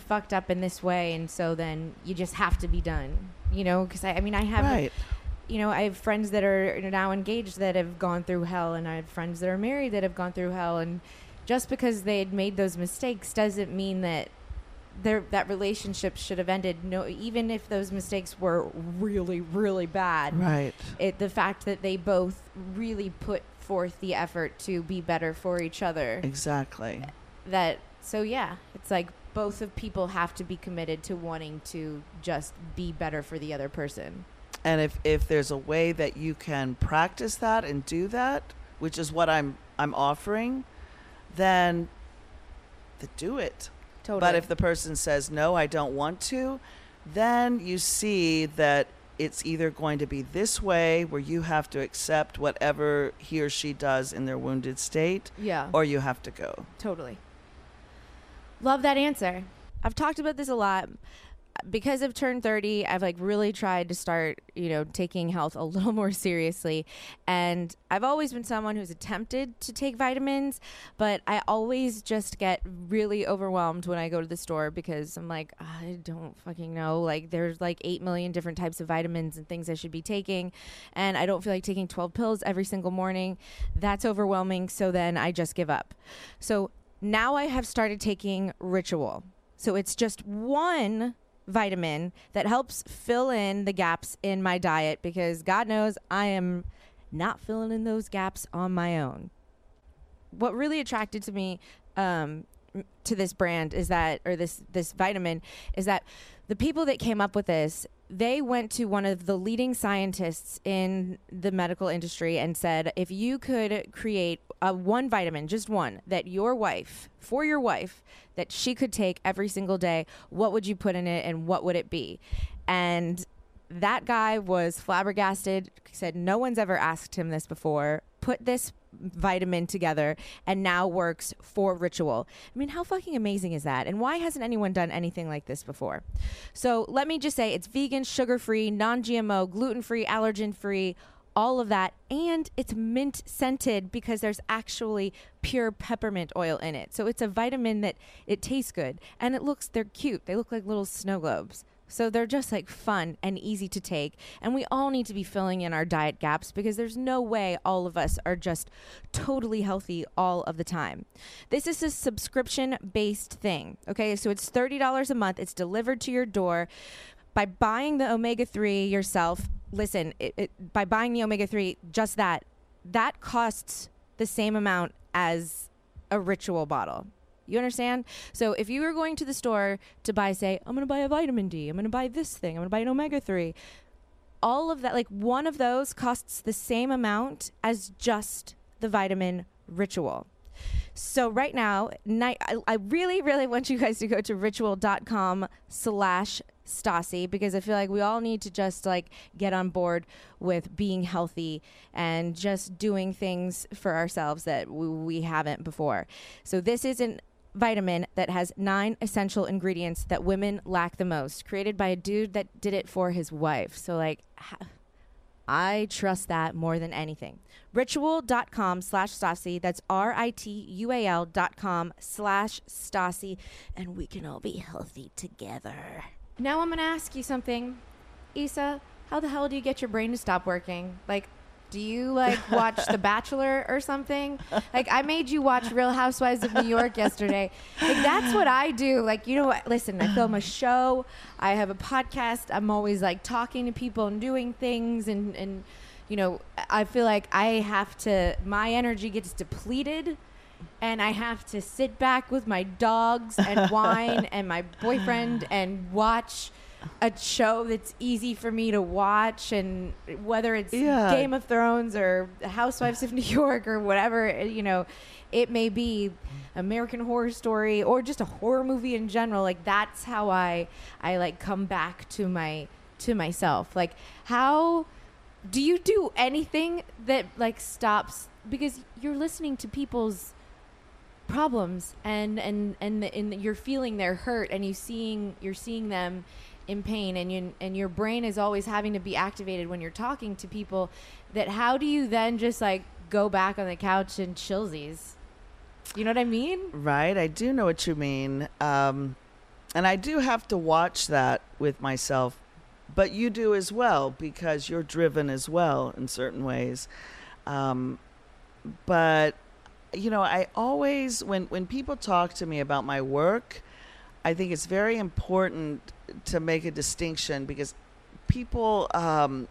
fucked up in this way and so then you just have to be done." You know, cuz I, I mean I have Right. you know, I have friends that are now engaged that have gone through hell and I have friends that are married that have gone through hell and just because they had made those mistakes doesn't mean that their that relationship should have ended no even if those mistakes were really really bad Right. it the fact that they both really put forth the effort to be better for each other Exactly. that so yeah it's like both of people have to be committed to wanting to just be better for the other person And if if there's a way that you can practice that and do that, which is what I'm I'm offering, then th- do it. totally But if the person says no, I don't want to, then you see that it's either going to be this way where you have to accept whatever he or she does in their wounded state yeah or you have to go. Totally. Love that answer. I've talked about this a lot. Because of turn 30, I've like really tried to start, you know, taking health a little more seriously. And I've always been someone who's attempted to take vitamins, but I always just get really overwhelmed when I go to the store because I'm like, I don't fucking know. Like, there's like 8 million different types of vitamins and things I should be taking. And I don't feel like taking 12 pills every single morning. That's overwhelming. So then I just give up. So now I have started taking Ritual. So it's just one vitamin that helps fill in the gaps in my diet because God knows I am not filling in those gaps on my own. What really attracted to me um, to this brand is that, or this this vitamin, is that the people that came up with this, they went to one of the leading scientists in the medical industry and said, if you could create a one vitamin, just one, that your wife, for your wife, that she could take every single day, what would you put in it and what would it be? And that guy was flabbergasted, said no one's ever asked him this before, put this vitamin together and now works for ritual. I mean, how fucking amazing is that? And why hasn't anyone done anything like this before? So let me just say it's vegan, sugar free, non GMO, gluten free, allergen free, all of that and it's mint scented because there's actually pure peppermint oil in it. So it's a vitamin that it tastes good and it looks they're cute. They look like little snow globes. So they're just like fun and easy to take. And we all need to be filling in our diet gaps because there's no way all of us are just totally healthy all of the time. This is a subscription based thing. Okay. So it's $30 a month, it's delivered to your door. By buying the omega 3 yourself, listen, it, it, by buying the omega 3, just that, that costs the same amount as a ritual bottle. You understand? So if you were going to the store to buy, say, I'm going to buy a vitamin D, I'm going to buy this thing, I'm going to buy an omega 3, all of that, like one of those costs the same amount as just the vitamin ritual. So right now, I, I really, really want you guys to go to ritual.com slash Stassi because I feel like we all need to just like get on board with being healthy and just doing things for ourselves that we, we haven't before. So this isn't vitamin that has nine essential ingredients that women lack the most, created by a dude that did it for his wife. So, like, I trust that more than anything. Ritual.com slash Stassi. That's R I T U A L dot com slash Stassi. And we can all be healthy together. Now I'm going to ask you something. Isa, how the hell do you get your brain to stop working? Like, do you like watch The Bachelor or something? Like I made you watch Real Housewives of New York yesterday. Like that's what I do. Like you know what? Listen, I film a show. I have a podcast. I'm always like talking to people and doing things and and you know, I feel like I have to my energy gets depleted and I have to sit back with my dogs and wine and my boyfriend and watch a show that's easy for me to watch and whether it's Yeah. Game of Thrones or Housewives of New York or whatever you know it may be American Horror Story or just a horror movie in general like that's how I I like come back to my to myself like how do you do anything that like stops because you're listening to people's problems and and and, and you're feeling their hurt and you seeing you're seeing them in pain and you and your brain is always having to be activated when you're talking to people that how do you then just like go back on the couch and chillsies you know what i mean Right, I do know what you mean. Um, and I do have to watch that with myself, but you do as well because you're driven as well in certain ways. Um, but you know, I always when when people talk to me about my work, I think it's very important to make a distinction because people um,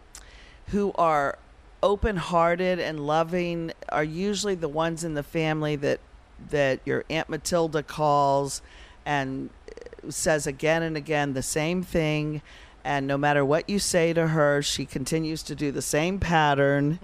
who are open-hearted and loving are usually the ones in the family that that your aunt Matilda calls and says again and again the same thing. And no matter what you say to her she continues to do the same pattern.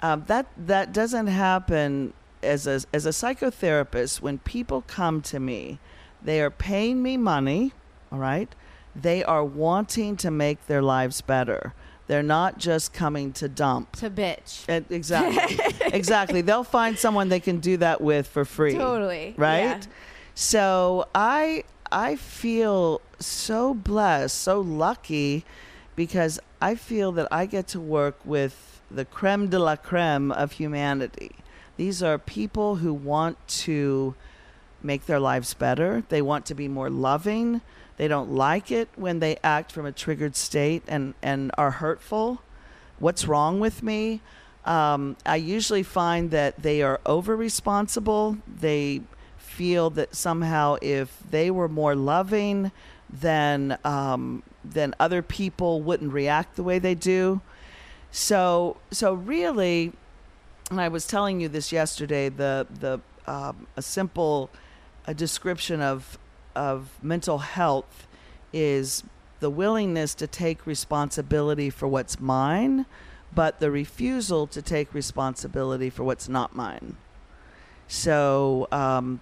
Um, that that doesn't happen as a as a psychotherapist. When people come to me they are paying me money all right they are wanting to make their lives better. They're not just coming to dump. To bitch. Uh, exactly. Exactly. They'll find someone they can do that with for free. Totally, right? Yeah. so i i feel so blessed so lucky because i feel that i get to work with the creme de la creme of humanity. These are people who want to make their lives better. They want to be more loving they don't like it when they act from a triggered state and and are hurtful. What's wrong with me? Um, i usually find that they are over responsible they feel that somehow if they were more loving then um, then other people wouldn't react the way they do. So so really and I was telling you this yesterday. The the um, a simple a description of of mental health is the willingness to take responsibility for what's mine, but the refusal to take responsibility for what's not mine. So um,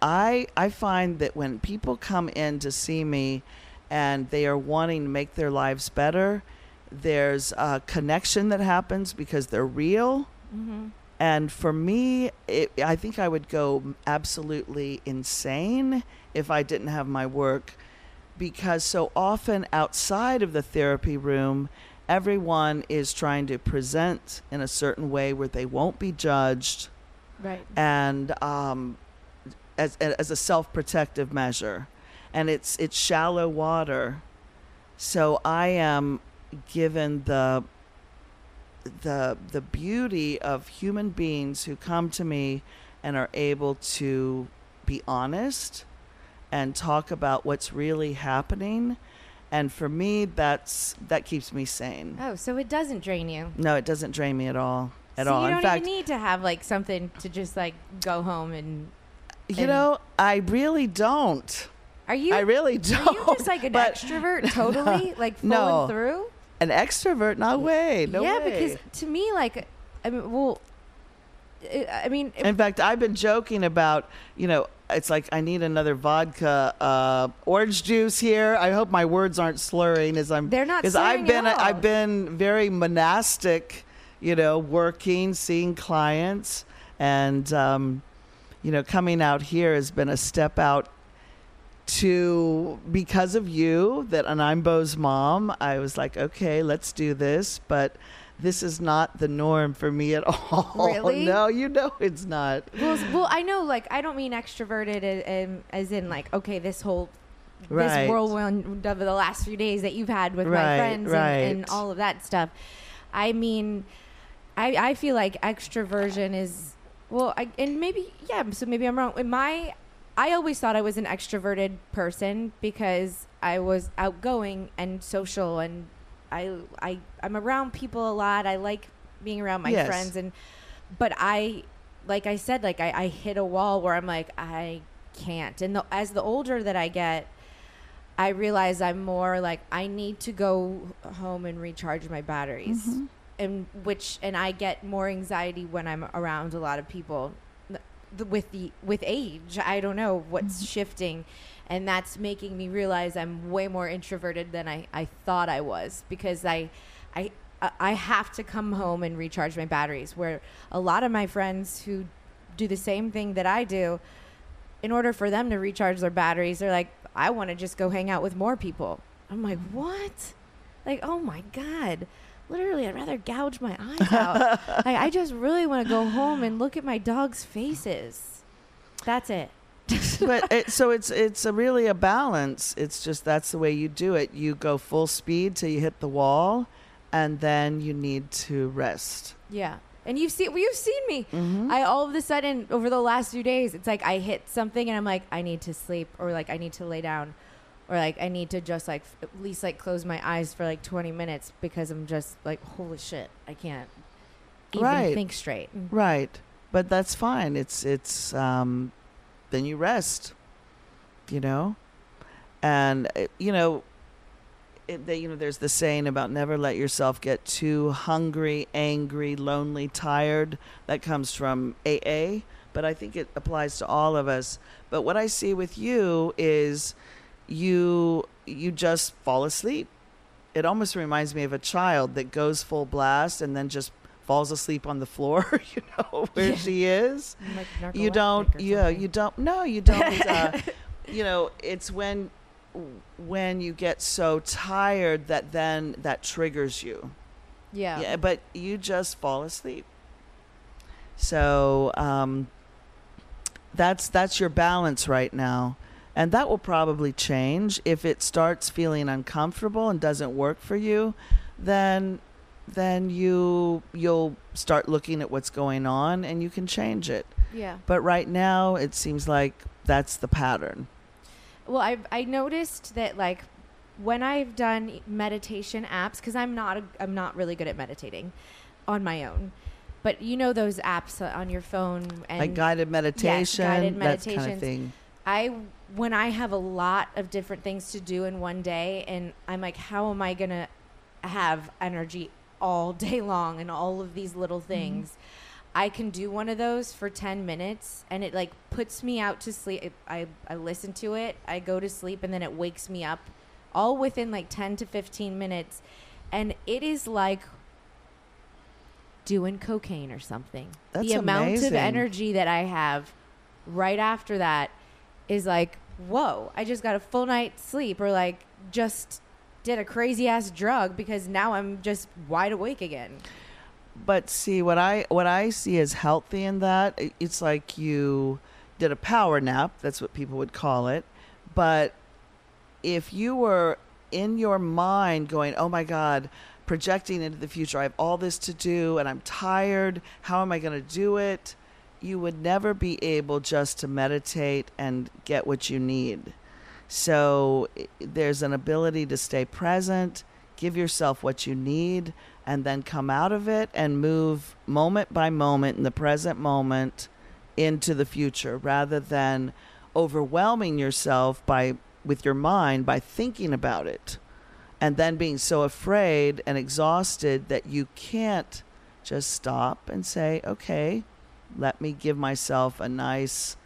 I I find that when people come in to see me and they are wanting to make their lives better, there's a connection that happens because they're real. And for me, it, I think I would go absolutely insane if I didn't have my work because so often outside of the therapy room everyone is trying to present in a certain way where they won't be judged. Right. and um, as, as a self-protective measure. And it's it's shallow water. So i am given the the the beauty of human beings who come to me and are able to be honest and talk about what's really happening and for me that's that keeps me sane Oh, so it doesn't drain you. no it doesn't drain me at all at so all You don't fact even need to have like something to just like go home and. you know i really don't Are you? I really don't. Are you just like an extrovert, totally, like flowing No. through? An extrovert? No way. No yeah, way. because to me, like, I mean, well, I I mean, in fact, I've been joking about, you know, it's like I need another vodka, uh, orange juice here. I hope my words aren't slurring as I'm. They're not Because I've been. I've been very monastic, you know, working, seeing clients, and um, you know, coming out here has been a step out to because of you that and I'm Beau's mom, I was like, okay, let's do this, but this is not the norm for me at all. Really? No, you know it's not. well, well, I know, like, I don't mean extroverted as, um, as in like, okay, this whole. Right. This whirlwind of the last few days that you've had with my Right, friends and, and all of that stuff. I mean, I I feel like extroversion is well, I, and maybe yeah. So maybe I'm wrong. In my, I always thought I was an extroverted person because I was outgoing and social, and I I I'm around people a lot. I like being around my Yes. friends, and but I, like I said, like I, I hit a wall where I'm like I can't. And the, as the older that I get, I realize I'm more like I need to go home and recharge my batteries. Mm-hmm. And which and I get more anxiety when I'm around a lot of people the, with the with age. I don't know what's mm-hmm. shifting and that's making me realize I'm way more introverted than I, I thought I was because I I I have to come home and recharge my batteries where a lot of my friends who do the same thing that I do in order for them to recharge their batteries, they're like, I want to just go hang out with more people. I'm like, mm-hmm. what? Like, oh my God. Literally, I'd rather gouge my eyes out. like, I just really want to go home and look at my dog's faces. That's it. but it, so it's it's a really a balance. It's just that's the way you do it. You go full speed till you hit the wall, and then you need to rest. Yeah. And you've seen well, you've seen me. Mm-hmm. I all of a sudden over the last few days, it's like I hit something and I'm like, I need to sleep or like I need to lay down or like I need to just like f- at least like close my eyes for like 20 minutes because I'm just like holy shit, I can't even Right. think straight. Right, but that's fine. It's it's um, then you rest. You know, and uh, you know, it, they, you know, there's the saying about never let yourself get too hungry, angry, lonely, tired. That comes from AA, but I think it applies to all of us. But what I see with you is you you just fall asleep. It almost reminds me of a child that goes full blast and then just falls asleep on the floor, you know, where Yeah. she is Like you don't yeah something. you don't no you don't uh, you know it's when when you get so tired that then that triggers you yeah. yeah but you just fall asleep so um that's that's your balance right now and that will probably change if it starts feeling uncomfortable and doesn't work for you then then you you'll start looking at what's going on and you can change it yeah. but right now, it seems like that's the pattern. Well, I've I noticed that like when I've done meditation apps, because I'm not a, I'm not really good at meditating on my own, but you know those apps uh, on your phone and like guided meditation, guided that kind of thing. I when I have a lot of different things to do in one day, and I'm like, how am I gonna have energy all day long and all of these little mm-hmm. things? I can do one of those for 10 minutes and it like puts me out to sleep. I, I listen to it, I go to sleep, and then it wakes me up all within like 10 to 15 minutes. And it is like doing cocaine or something. That's the amount amazing. of energy that I have right after that is like, whoa, I just got a full night's sleep or like just did a crazy ass drug because now I'm just wide awake again. But see what I what I see as healthy in that it's like you did a power nap. That's what people would call it. But if you were in your mind going, "Oh my God," projecting into the future, I have all this to do, and I'm tired. How am I going to do it? You would never be able just to meditate and get what you need. So there's an ability to stay present, give yourself what you need, and then come out of it and move moment by moment in the present moment into the future rather than overwhelming yourself by with your mind by thinking about it and then being so afraid and exhausted that you can't just stop and say okay let me give myself a nice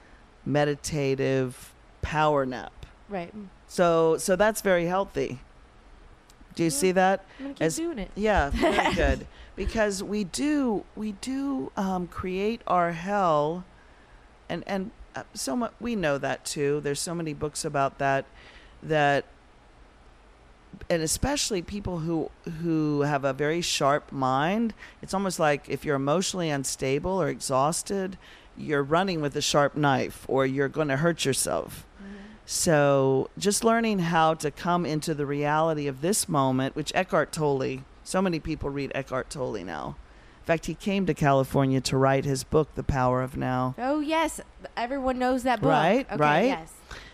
meditative power nap Right. so so that's very healthy. Do you see that? I'm keep As- doing it. Yeah, very good. Because we do we do um, create our hell, and and uh, so much we know that too. There's so many books about that, that, and especially people who who have a very sharp mind. It's almost like if you're emotionally unstable or exhausted, you're running with a sharp knife, or you're going to hurt yourself. Mm-hmm. So, just learning how to come into the reality of this moment, which Eckhart Tolle, so many people read Eckhart Tolle now. In fact, he came to California to write his book, The Power of Now. Oh yes, everyone knows that book. Right, Okay, right. Yes.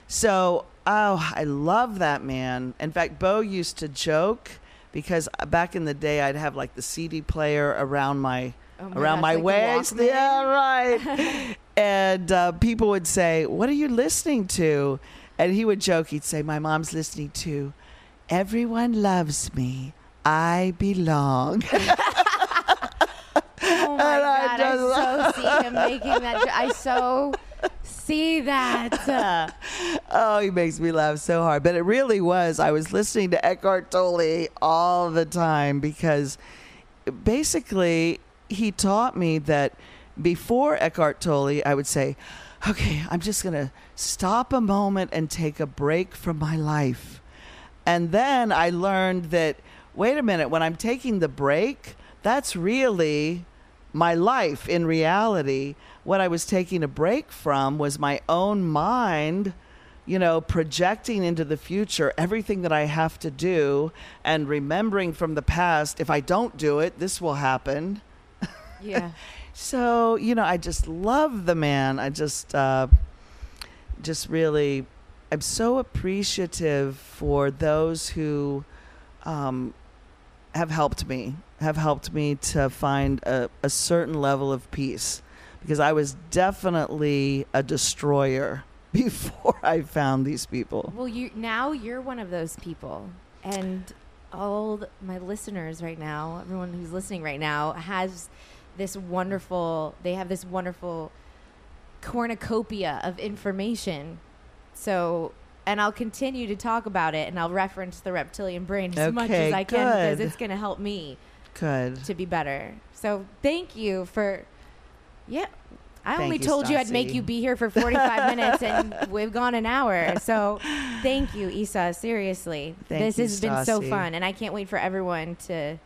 So, oh, I love that man. In fact, Beau used to joke because back in the day, I'd have like the CD player around my Oh my around gosh, my like waist. Yeah, right. and uh, people would say, "What are you listening to?" And he would joke. He'd say, "My mom's listening to Everyone Loves Me. I Belong." Oh my And I god, I just- so see him making that. jo- I so see that. Oh, he makes me laugh so hard. But it really was. I was listening to Eckhart Tolle all the time because basically he taught me that before Eckhart Tolle, I would say, okay, I'm just going to stop a moment and take a break from my life. And then I learned that, wait a minute, when I'm taking the break, that's really my life in reality. What I was taking a break from was my own mind, you know, projecting into the future everything that I have to do and remembering from the past, if I don't do it, this will happen. yeah. So, you know, I just love the man. I just, uh, just really, I'm so appreciative for those who um, have helped me, have helped me to find a, a certain level of peace because I was definitely a destroyer before I found these people. Well, you now you're one of those people, and all th- my listeners right now, everyone who's listening right now, has this wonderful. They have this wonderful cornucopia of information. So, and I'll continue to talk about it, and I'll reference the reptilian brain as much as I can because it's going to help me Good. to be better. So, thank you for. Yeah. I Thank only you, told you I'd make you be here for 45 minutes and we've gone an hour. So thank you, Isa. Seriously. Thank this you, has been so fun and I can't wait for everyone to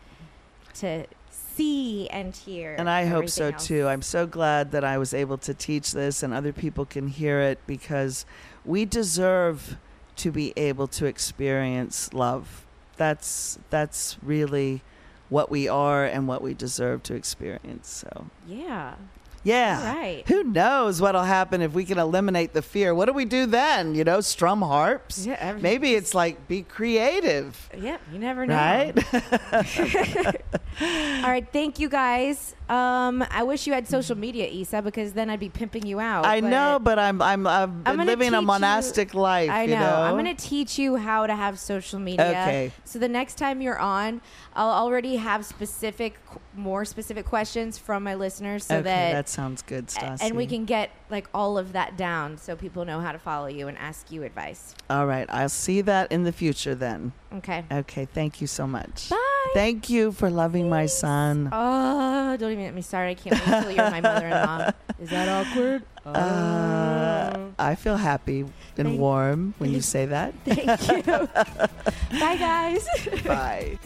to see and hear. And I hope so else. too. I'm so glad that I was able to teach this and other people can hear it because we deserve to be able to experience love. That's that's really what we are and what we deserve to experience. So, Yeah. Yeah. All right. Who knows what'll happen if we can eliminate the fear? What do we do then? You know, strum harps? Yeah, Maybe it's like be creative. Yeah, you never know. Right? All right, thank you guys. Um, I wish you had social media, Isa, because then I'd be pimping you out. I but- know, but I'm I'm I've I'm been living a you- monastic life. I you know. know. I'm going to teach you how to have social media. Okay. So the next time you're on, I'll already have specific, more specific questions from my listeners, so okay, that, that sounds good, Stassi. and we can get like all of that down, so people know how to follow you and ask you advice. All right, I'll see that in the future then. Okay. Okay, thank you so much. Bye. Thank you for loving my son. Oh, don't even get me started. I can't wait until you're my mother-in-law. Is that awkward? Uh, I feel happy and Thank- warm when you say that. Thank you. Bye, guys. Bye.